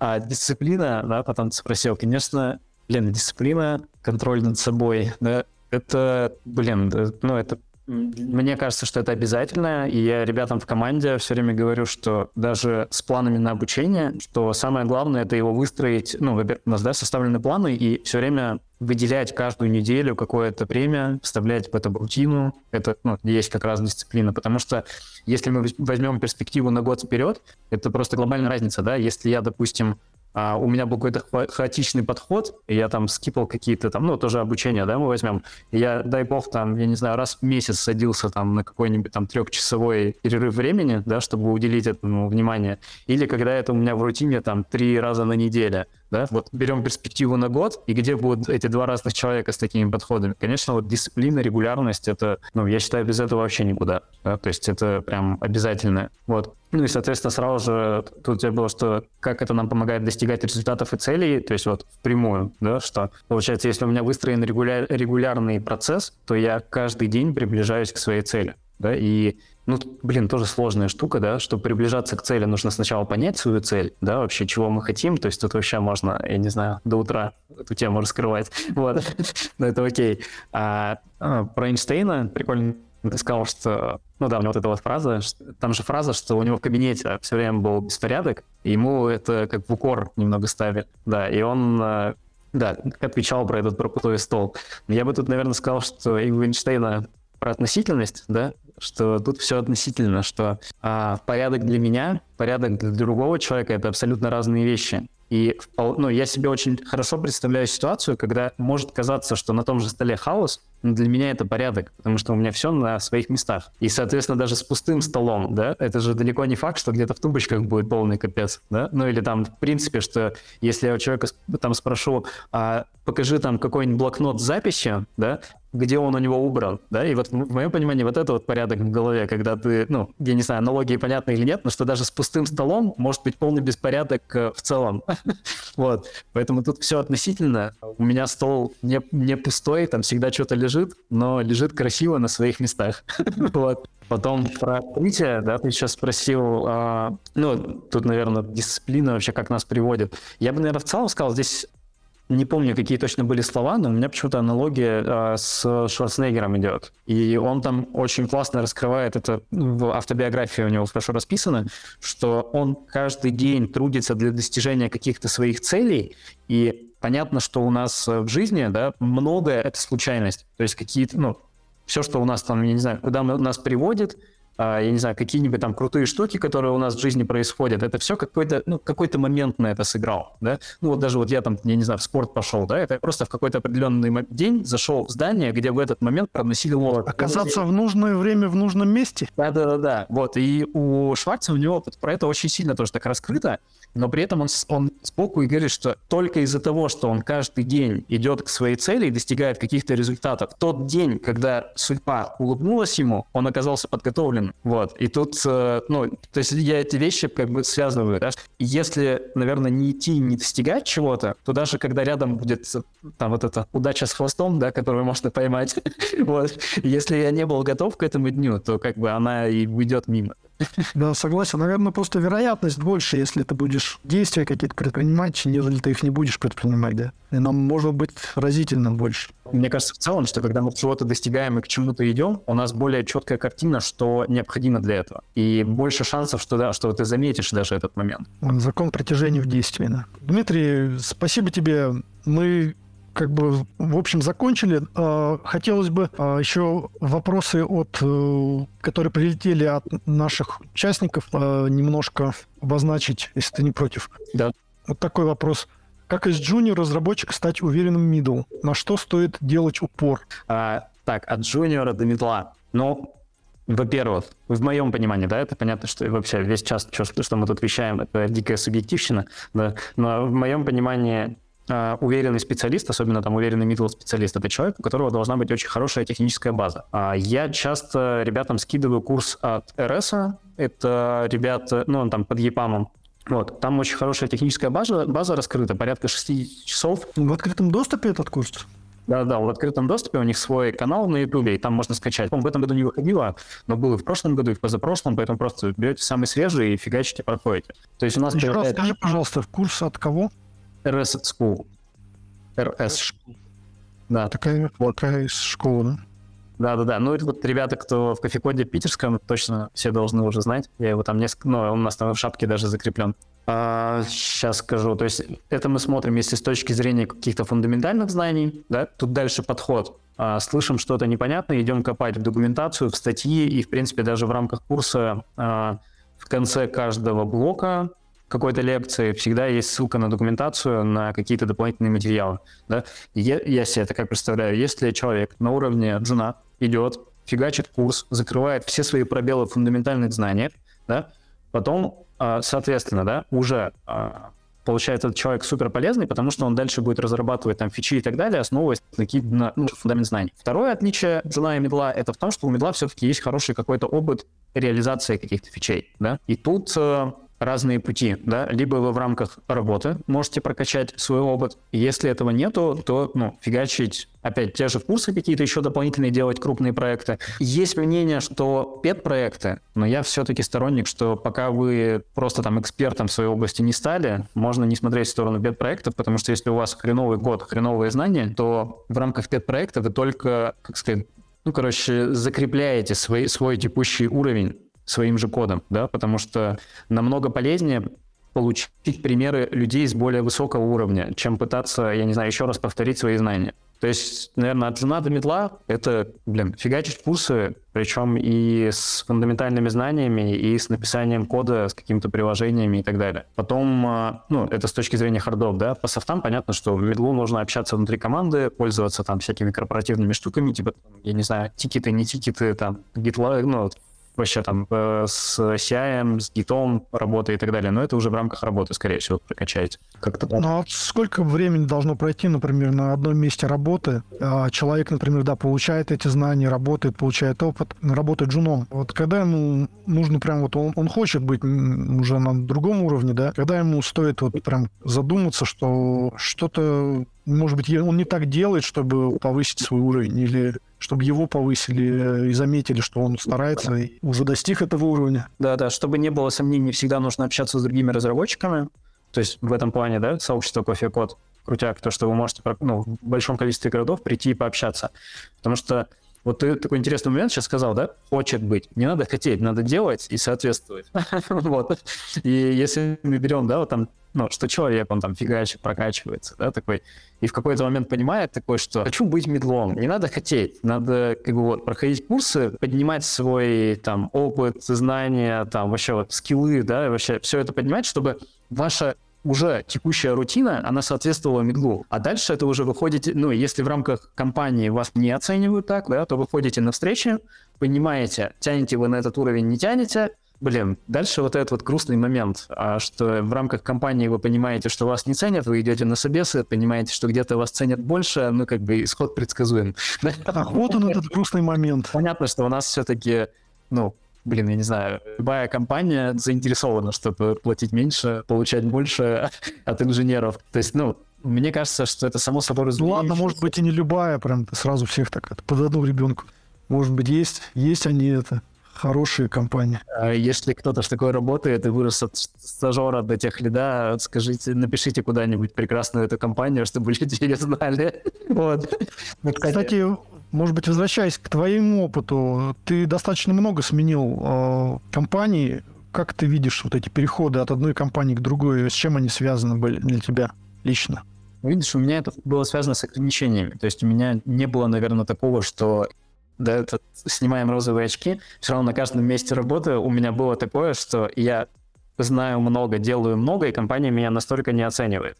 А дисциплина, да, потом спросил, конечно, блин, дисциплина, контроль над собой, да, это, блин, ну, это мне кажется, что это обязательно, и я ребятам в команде все время говорю, что даже с планами на обучение, что самое главное это его выстроить, ну, во-первых, у нас, да, составлены планы, и все время выделять каждую неделю какое-то время, вставлять в это рутину, это ну, есть как раз дисциплина, потому что если мы возьмем перспективу на год вперед, это просто глобальная разница, да, если я, допустим, а у меня был какой-то хаотичный подход, и я там скипал какие-то там, ну, тоже обучение, да, мы возьмем. я, дай бог, там, я не знаю, раз в месяц садился там на какой-нибудь там трехчасовой перерыв времени, да, чтобы уделить этому внимание. Или когда это у меня в рутине там три раза на неделю, да, вот берем перспективу на год, и где будут эти два разных человека с такими подходами. Конечно, вот дисциплина, регулярность, это, ну, я считаю, без этого вообще никуда, да, то есть это прям обязательно. Вот. Ну и, соответственно, сразу же тут у тебя было, что как это нам помогает достигать результатов и целей, то есть вот впрямую, да, что получается, если у меня выстроен регуляр, регулярный процесс, то я каждый день приближаюсь к своей цели, да, и ну, блин, тоже сложная штука, да, чтобы приближаться к цели, нужно сначала понять свою цель, да, вообще, чего мы хотим, то есть тут вообще можно, я не знаю, до утра эту тему раскрывать, вот, но это окей. А, а, про Эйнштейна прикольно ты сказал, что, ну да, у него вот эта вот фраза, там же фраза, что у него в кабинете все время был беспорядок, ему это как в укор немного ставили, да, и он а, да, отвечал про этот пропутой стол. Я бы тут, наверное, сказал, что и у Эйнштейна про относительность, да, что тут все относительно, что а, порядок для меня, порядок для другого человека это абсолютно разные вещи. И ну, я себе очень хорошо представляю ситуацию, когда может казаться, что на том же столе хаос, но для меня это порядок, потому что у меня все на своих местах. И, соответственно, даже с пустым столом, да, это же далеко не факт, что где-то в тумбочках будет полный капец, да, ну или там, в принципе, что если я у человека там спрошу, а покажи там какой-нибудь блокнот с да, где он у него убран, да, и вот в моем понимании вот это вот порядок в голове, когда ты, ну, я не знаю, аналогии понятны или нет, но что даже с пустым столом может быть полный беспорядок э, в целом, вот, поэтому тут все относительно, у меня стол не, не пустой, там всегда что-то лежит, но лежит красиво на своих местах, вот. Потом про открытие, да, ты сейчас спросил, а, ну, тут, наверное, дисциплина вообще как нас приводит. Я бы, наверное, в целом сказал, здесь не помню, какие точно были слова, но у меня почему-то аналогия э, с Шварценеггером идет. И он там очень классно раскрывает это в автобиографии у него хорошо расписано, что он каждый день трудится для достижения каких-то своих целей, и понятно, что у нас в жизни, да, многое это случайность. То есть какие-то, ну, все, что у нас там, я не знаю, куда нас приводит, я не знаю, какие-нибудь там крутые штуки, которые у нас в жизни происходят, это все какой-то, ну, какой-то момент на это сыграл, да? Ну, вот даже вот я там, я не знаю, в спорт пошел, да, это просто в какой-то определенный день зашел в здание, где в этот момент проносили лодку. Оказаться в нужное время в нужном месте? Да-да-да, вот, и у Шварца у него про это очень сильно тоже так раскрыто, но при этом он, он сбоку и говорит, что только из-за того, что он каждый день идет к своей цели и достигает каких-то результатов, тот день, когда судьба улыбнулась ему, он оказался подготовлен. Вот. И тут, э, ну, то есть я эти вещи как бы связываю. Да? Если, наверное, не идти, не достигать чего-то, то даже когда рядом будет там вот эта удача с хвостом, да, которую можно поймать, вот, если я не был готов к этому дню, то как бы она и уйдет мимо. Да, согласен. Наверное, просто вероятность больше, если ты будешь действия какие-то предпринимать, нежели ты их не будешь предпринимать, да. И нам может быть разительно больше. Мне кажется, в целом, что когда мы чего-то достигаем и к чему-то идем, у нас более четкая картина, что необходимо для этого. И больше шансов, что, да, что ты заметишь даже этот момент. Закон притяжения в действии, да. Дмитрий, спасибо тебе. Мы как бы, в общем, закончили. А, хотелось бы а, еще вопросы, от, э, которые прилетели от наших участников, а, немножко обозначить, если ты не против. Да. Вот такой вопрос. Как из джуниор разработчика стать уверенным middle? На что стоит делать упор? А, так, от джуниора до мидла. Ну, во-первых, в моем понимании, да, это понятно, что вообще весь час, что, что мы тут вещаем, это дикая субъективщина, да, но в моем понимании уверенный специалист, особенно там уверенный middle специалист, это человек, у которого должна быть очень хорошая техническая база. Uh, я часто ребятам скидываю курс от РС, это ребята, ну, он там под ЕПАМом, вот, там очень хорошая техническая база, база раскрыта, порядка 6 часов. В открытом доступе этот курс? Да-да, в открытом доступе у них свой канал на YouTube, и там можно скачать. Он в этом году не выходило, но было и в прошлом году, и в позапрошлом, поэтому просто берете самый свежий и фигачите, проходите. То есть у нас... Еще раз скажи, пожалуйста, курс от кого? RS School. RS. Да. Такая, такая школа, да? Да-да-да. Ну, это вот ребята, кто в кофекоде питерском, точно все должны уже знать. Я его там несколько... Ну, он у нас там в шапке даже закреплен. А, сейчас скажу. То есть это мы смотрим, если с точки зрения каких-то фундаментальных знаний, да, тут дальше подход. А, слышим что-то непонятное, идем копать в документацию, в статьи, и, в принципе, даже в рамках курса а, в конце каждого блока какой-то лекции всегда есть ссылка на документацию, на какие-то дополнительные материалы. Да? Я, себе это как представляю. Если человек на уровне джуна идет, фигачит курс, закрывает все свои пробелы в фундаментальных знаниях, да, потом, а, соответственно, да, уже а, получается этот человек супер полезный, потому что он дальше будет разрабатывать там фичи и так далее, основываясь на какие-то ну, фундамент знаний. Второе отличие джуна и медла это в том, что у медла все-таки есть хороший какой-то опыт реализации каких-то фичей, да, и тут э, разные пути, да, либо вы в рамках работы можете прокачать свой опыт, если этого нету, то, ну, фигачить опять те же курсы какие-то еще дополнительные делать, крупные проекты. Есть мнение, что пет-проекты, но я все-таки сторонник, что пока вы просто там экспертом в своей области не стали, можно не смотреть в сторону пет-проектов, потому что если у вас хреновый год, хреновые знания, то в рамках пет-проекта вы только, как сказать, ну, короче, закрепляете свой, свой текущий уровень своим же кодом, да, потому что намного полезнее получить примеры людей с более высокого уровня, чем пытаться, я не знаю, еще раз повторить свои знания. То есть, наверное, от жена до метла — это, блин, фигачить курсы, причем и с фундаментальными знаниями, и с написанием кода, с какими-то приложениями и так далее. Потом, а, ну, это с точки зрения хардов, да, по софтам понятно, что в медлу нужно общаться внутри команды, пользоваться там всякими корпоративными штуками, типа, я не знаю, тикеты, не тикеты, там, GitLab, ну, вообще там э, с CI, с гитом работы и так далее. Но это уже в рамках работы, скорее всего, прокачаете. Как-то. Ну а сколько времени должно пройти, например, на одном месте работы? А человек, например, да, получает эти знания, работает, получает опыт, работает джуном. Вот когда ему нужно прям вот он, он хочет быть уже на другом уровне, да, когда ему стоит вот прям задуматься, что что-то может быть, он не так делает, чтобы повысить свой уровень, или чтобы его повысили и заметили, что он старается и уже достиг этого уровня. Да-да, чтобы не было сомнений, всегда нужно общаться с другими разработчиками. То есть в этом плане, да, сообщество кофе-код. крутяк, то, что вы можете ну, в большом количестве городов прийти и пообщаться. Потому что вот ты такой интересный момент сейчас сказал, да? Хочет быть. Не надо хотеть, надо делать и соответствовать. вот. И если мы берем, да, вот там, ну, что человек, он там фигачит, прокачивается, да, такой, и в какой-то момент понимает такой, что хочу быть медлом. Не надо хотеть, надо как бы вот проходить курсы, поднимать свой там опыт, знания, там вообще вот скиллы, да, вообще все это поднимать, чтобы ваша уже текущая рутина, она соответствовала медлу. А дальше это уже выходите, ну, если в рамках компании вас не оценивают так, да, то выходите на встречу, понимаете, тянете вы на этот уровень, не тянете, блин, дальше вот этот вот грустный момент, а что в рамках компании вы понимаете, что вас не ценят, вы идете на собесы, понимаете, что где-то вас ценят больше, ну, как бы исход предсказуем. Ах, вот он этот грустный момент. Понятно, что у нас все-таки, ну, блин, я не знаю, любая компания заинтересована, чтобы платить меньше, получать больше от инженеров. То есть, ну, мне кажется, что это само собой Ну ладно, может быть и не любая, прям сразу всех так это, под одну ребенку. Может быть, есть, есть они это, хорошие компании. А если кто-то с такой работает и вырос от стажера до тех лида, скажите, напишите куда-нибудь прекрасную эту компанию, чтобы люди ее знали. Вот. Кстати, может быть, возвращаясь к твоему опыту, ты достаточно много сменил э, компаний. Как ты видишь вот эти переходы от одной компании к другой? С чем они связаны были для тебя лично? Видишь, у меня это было связано с ограничениями. То есть у меня не было, наверное, такого, что да, это, снимаем розовые очки, все равно на каждом месте работы у меня было такое, что я знаю много, делаю много, и компания меня настолько не оценивает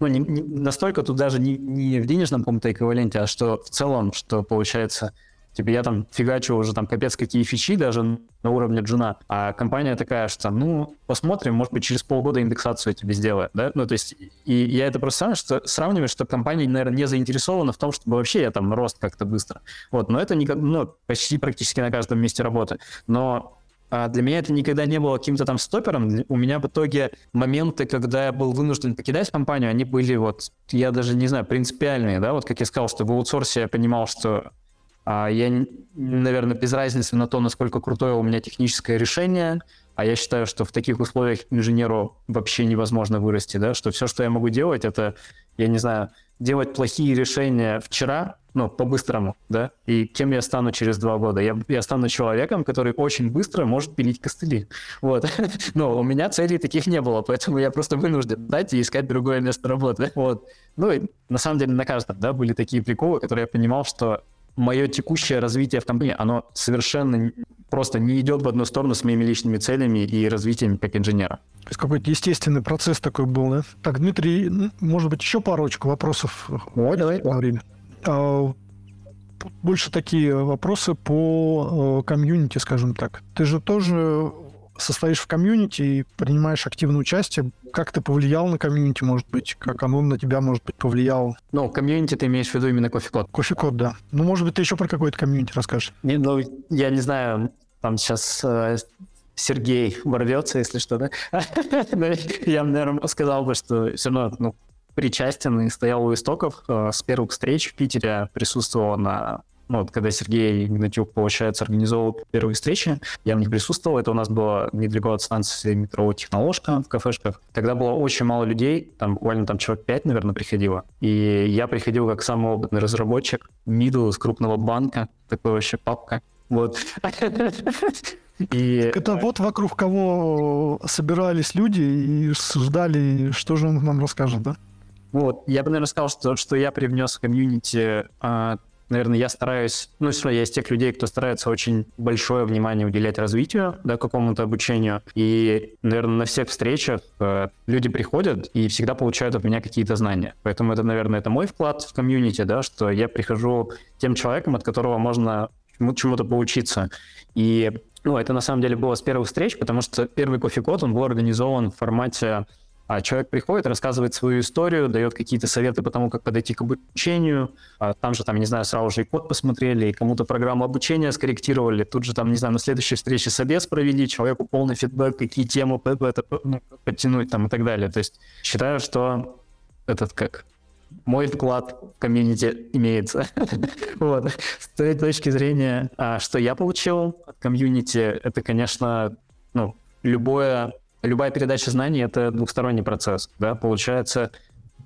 ну, не, не настолько тут даже не, не в денежном каком-то эквиваленте, а что в целом, что получается, типа я там фигачу уже там капец какие фичи даже на уровне джуна, а компания такая, что ну, посмотрим, может быть, через полгода индексацию тебе сделает, да, ну, то есть, и я это просто сам, что сравниваю, что компания, наверное, не заинтересована в том, чтобы вообще я там рост как-то быстро, вот, но это не, ну, почти практически на каждом месте работы, но а для меня это никогда не было каким-то там стопером. У меня в итоге моменты, когда я был вынужден покидать компанию, они были вот, я даже не знаю, принципиальные, да, вот как я сказал, что в аутсорсе я понимал, что а, я, наверное, без разницы на то, насколько крутое у меня техническое решение, а я считаю, что в таких условиях инженеру вообще невозможно вырасти, да, что все, что я могу делать, это, я не знаю, делать плохие решения вчера, ну, по-быстрому, да, и кем я стану через два года? Я, я стану человеком, который очень быстро может пилить костыли, вот. Но у меня целей таких не было, поэтому я просто вынужден дать и искать другое место работы, вот. Ну, и на самом деле на каждом, да, были такие приколы, которые я понимал, что мое текущее развитие в компании, оно совершенно просто не идет в одну сторону с моими личными целями и развитием как инженера. То есть какой-то естественный процесс такой был, да? Так, Дмитрий, может быть, еще парочку вопросов? Ой, давай. Во время. А, больше такие вопросы по э, комьюнити, скажем так. Ты же тоже состоишь в комьюнити и принимаешь активное участие. Как ты повлиял на комьюнити, может быть? Как оно на тебя, может быть, повлияло? Ну, комьюнити ты имеешь в виду именно Coffee Code? Coffee Code, да. Ну, может быть, ты еще про какой-то комьюнити расскажешь? Не, ну, я не знаю, там сейчас э, Сергей ворвется, если что, да? Я, наверное, сказал бы, что все равно, ну, причастен и стоял у истоков. Э, с первых встреч в Питере присутствовал на ну, вот когда Сергей Игнатюк, получается, организовал первые встречи, я в них присутствовал. Это у нас было недалеко от станции метро «Техноложка» в кафешках. Тогда было очень мало людей, там буквально там человек 5, наверное, приходило. И я приходил как самый опытный разработчик, мидл из крупного банка, такой вообще папка. Вот. И... Это вот вокруг кого собирались люди и ждали, что же он нам расскажет, да? Вот, я бы, наверное, сказал, что, что я привнес в комьюнити а, наверное, я стараюсь, ну, все я из тех людей, кто старается очень большое внимание уделять развитию, да, какому-то обучению. И, наверное, на всех встречах э, люди приходят и всегда получают от меня какие-то знания. Поэтому это, наверное, это мой вклад в комьюнити, да, что я прихожу тем человеком, от которого можно чему-то поучиться. И ну, это на самом деле было с первых встреч, потому что первый кофе-код, он был организован в формате а человек приходит, рассказывает свою историю, дает какие-то советы по тому, как подойти к обучению. А там же, там, не знаю, сразу же и код посмотрели, и кому-то программу обучения скорректировали. Тут же, там, не знаю, на следующей встрече собес провели, человеку полный фидбэк, какие темы ну, подтянуть там и так далее. То есть считаю, что этот как мой вклад в комьюнити имеется. вот. С той точки зрения, а, что я получил от комьюнити, это, конечно, ну, любое любая передача знаний — это двухсторонний процесс, да, получается,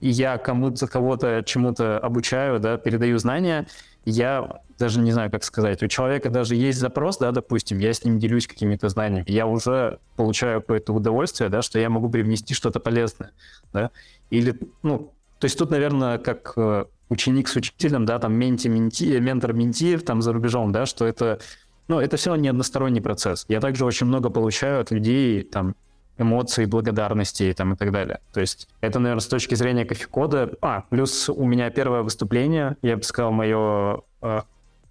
я кому-то, кого-то чему-то обучаю, да, передаю знания, я даже не знаю, как сказать, у человека даже есть запрос, да, допустим, я с ним делюсь какими-то знаниями, я уже получаю какое-то удовольствие, да, что я могу привнести что-то полезное, да, или, ну, то есть тут, наверное, как э, ученик с учителем, да, там менти-менти, ментор-менти там за рубежом, да, что это, ну, это все не односторонний процесс. Я также очень много получаю от людей, там, эмоций, благодарности там, и так далее. То есть это, наверное, с точки зрения кофе-кода. А, плюс у меня первое выступление, я бы сказал, мое э,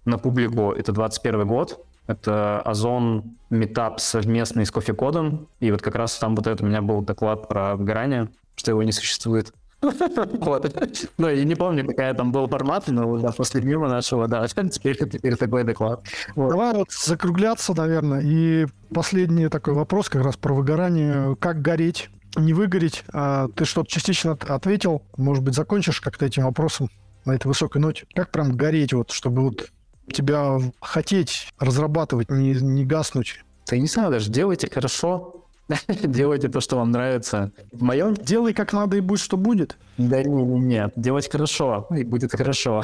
на публику, это 21 год. Это Озон метап совместный с кофе-кодом. И вот как раз там вот это у меня был доклад про выгорание, что его не существует. Вот. Ну, я не помню, какая там был формат, но да, после мимо нашего, да, теперь, теперь такой доклад. Вот. Давай вот закругляться, наверное. И последний такой вопрос как раз про выгорание. Как гореть? Не выгореть. А ты что-то частично ответил. Может быть, закончишь как-то этим вопросом на этой высокой ноте. Как прям гореть, вот, чтобы вот тебя хотеть разрабатывать, не, не гаснуть? Да не знаю даже, делайте хорошо, Делайте то, что вам нравится. В моем... Делай как надо, и будет, что будет. Да не, не, нет. Делать хорошо, и будет хорошо.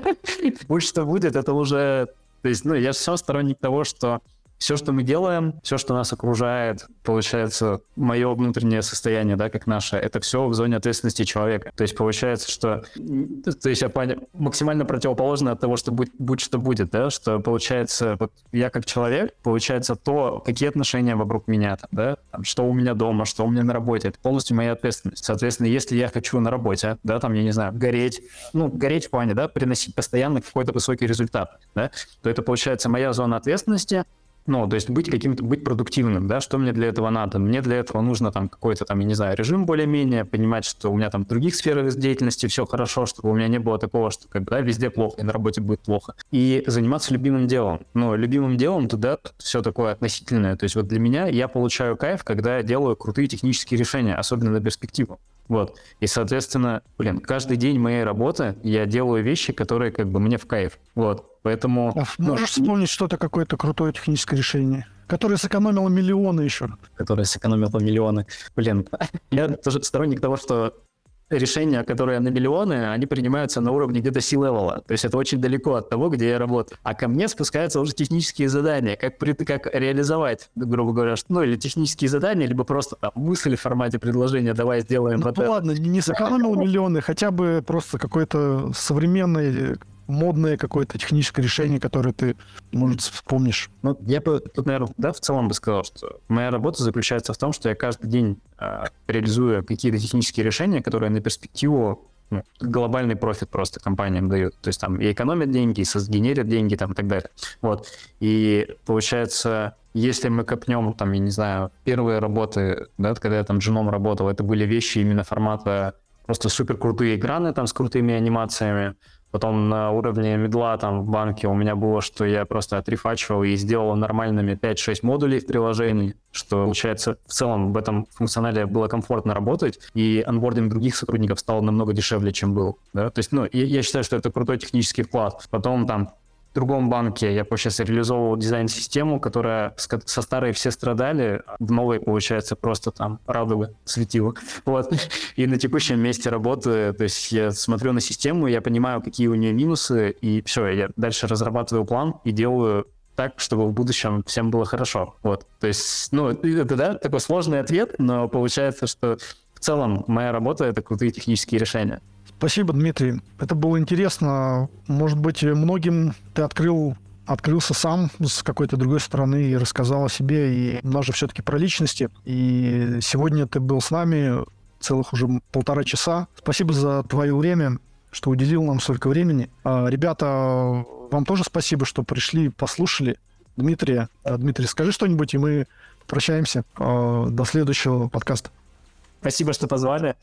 Будь что будет, это уже... То есть, ну, я все сторонник того, что все, что мы делаем, все, что нас окружает, получается, мое внутреннее состояние, да, как наше, это все в зоне ответственности человека. То есть получается, что то есть я понял, максимально противоположно от того, что будь, будь что будет, да, что получается, вот я как человек, получается то, какие отношения вокруг меня, там, да, там, что у меня дома, что у меня на работе, это полностью моя ответственность. Соответственно, если я хочу на работе, да, там, я не знаю, гореть, ну, гореть в плане, да, приносить постоянно какой-то высокий результат, да, то это получается моя зона ответственности, ну, то есть быть каким-то, быть продуктивным, да, что мне для этого надо? Мне для этого нужно там какой-то там, я не знаю, режим более-менее, понимать, что у меня там в других сферах деятельности все хорошо, чтобы у меня не было такого, что как бы, да, везде плохо, и на работе будет плохо. И заниматься любимым делом. Ну, любимым делом туда все такое относительное. То есть вот для меня я получаю кайф, когда я делаю крутые технические решения, особенно на перспективу. Вот. И, соответственно, блин, каждый день моей работы я делаю вещи, которые как бы мне в кайф. Вот. Поэтому... А ну, можешь вспомнить что-то, какое-то крутое техническое решение? Которое сэкономило миллионы еще. Которое сэкономило миллионы. Блин, я тоже сторонник того, что решения, которые на миллионы, они принимаются на уровне где-то C-левела. То есть это очень далеко от того, где я работаю. А ко мне спускаются уже технические задания, как, при, как реализовать, грубо говоря, ну или технические задания, либо просто там мысли в формате предложения «давай сделаем ну, вот ну, ладно, не сэкономил миллионы, хотя бы просто какой-то современный модное какое-то техническое решение, которое ты, может, вспомнишь? Ну, я бы тут, наверное, да, в целом бы сказал, что моя работа заключается в том, что я каждый день э, реализую какие-то технические решения, которые на перспективу ну, глобальный профит просто компаниям дают. То есть там и экономят деньги, и сгенерят деньги там и так далее. Вот. И получается, если мы копнем, там, я не знаю, первые работы, да, когда я там джуном работал, это были вещи именно формата просто супер крутые экраны там с крутыми анимациями, Потом на уровне медла там в банке у меня было, что я просто отрефачивал и сделал нормальными 5-6 модулей в приложении, что, получается, в целом в этом функционале было комфортно работать, и анбординг других сотрудников стал намного дешевле, чем был. Да? То есть, ну, я, я считаю, что это крутой технический вклад. Потом там другом банке я сейчас реализовывал дизайн-систему, которая со старой все страдали, в новой, получается, просто там радуга светила. Вот. И на текущем месте работы, то есть я смотрю на систему, я понимаю, какие у нее минусы, и все, я дальше разрабатываю план и делаю так, чтобы в будущем всем было хорошо. Вот. То есть, ну, это, да, такой сложный ответ, но получается, что в целом моя работа — это крутые технические решения. Спасибо, Дмитрий. Это было интересно. Может быть, многим ты открыл открылся сам с какой-то другой стороны и рассказал о себе. И у нас же все-таки про личности. И сегодня ты был с нами целых уже полтора часа. Спасибо за твое время, что уделил нам столько времени. А, ребята, вам тоже спасибо, что пришли, послушали. Дмитрия, а, Дмитрий, скажи что-нибудь, и мы прощаемся. А, до следующего подкаста. Спасибо, что позвали.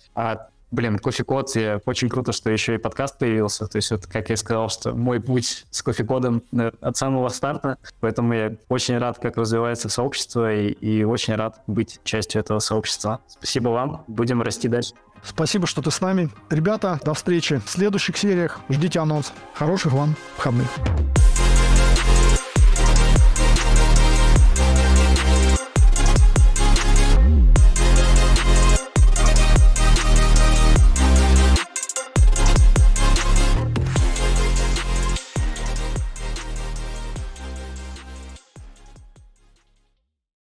Блин, кофе-код, очень круто, что еще и подкаст появился. То есть вот, как я сказал, что мой путь с кофе-кодом от самого старта, поэтому я очень рад, как развивается сообщество, и, и очень рад быть частью этого сообщества. Спасибо вам, будем расти дальше. Спасибо, что ты с нами. Ребята, до встречи в следующих сериях. Ждите анонс. Хороших вам выходных.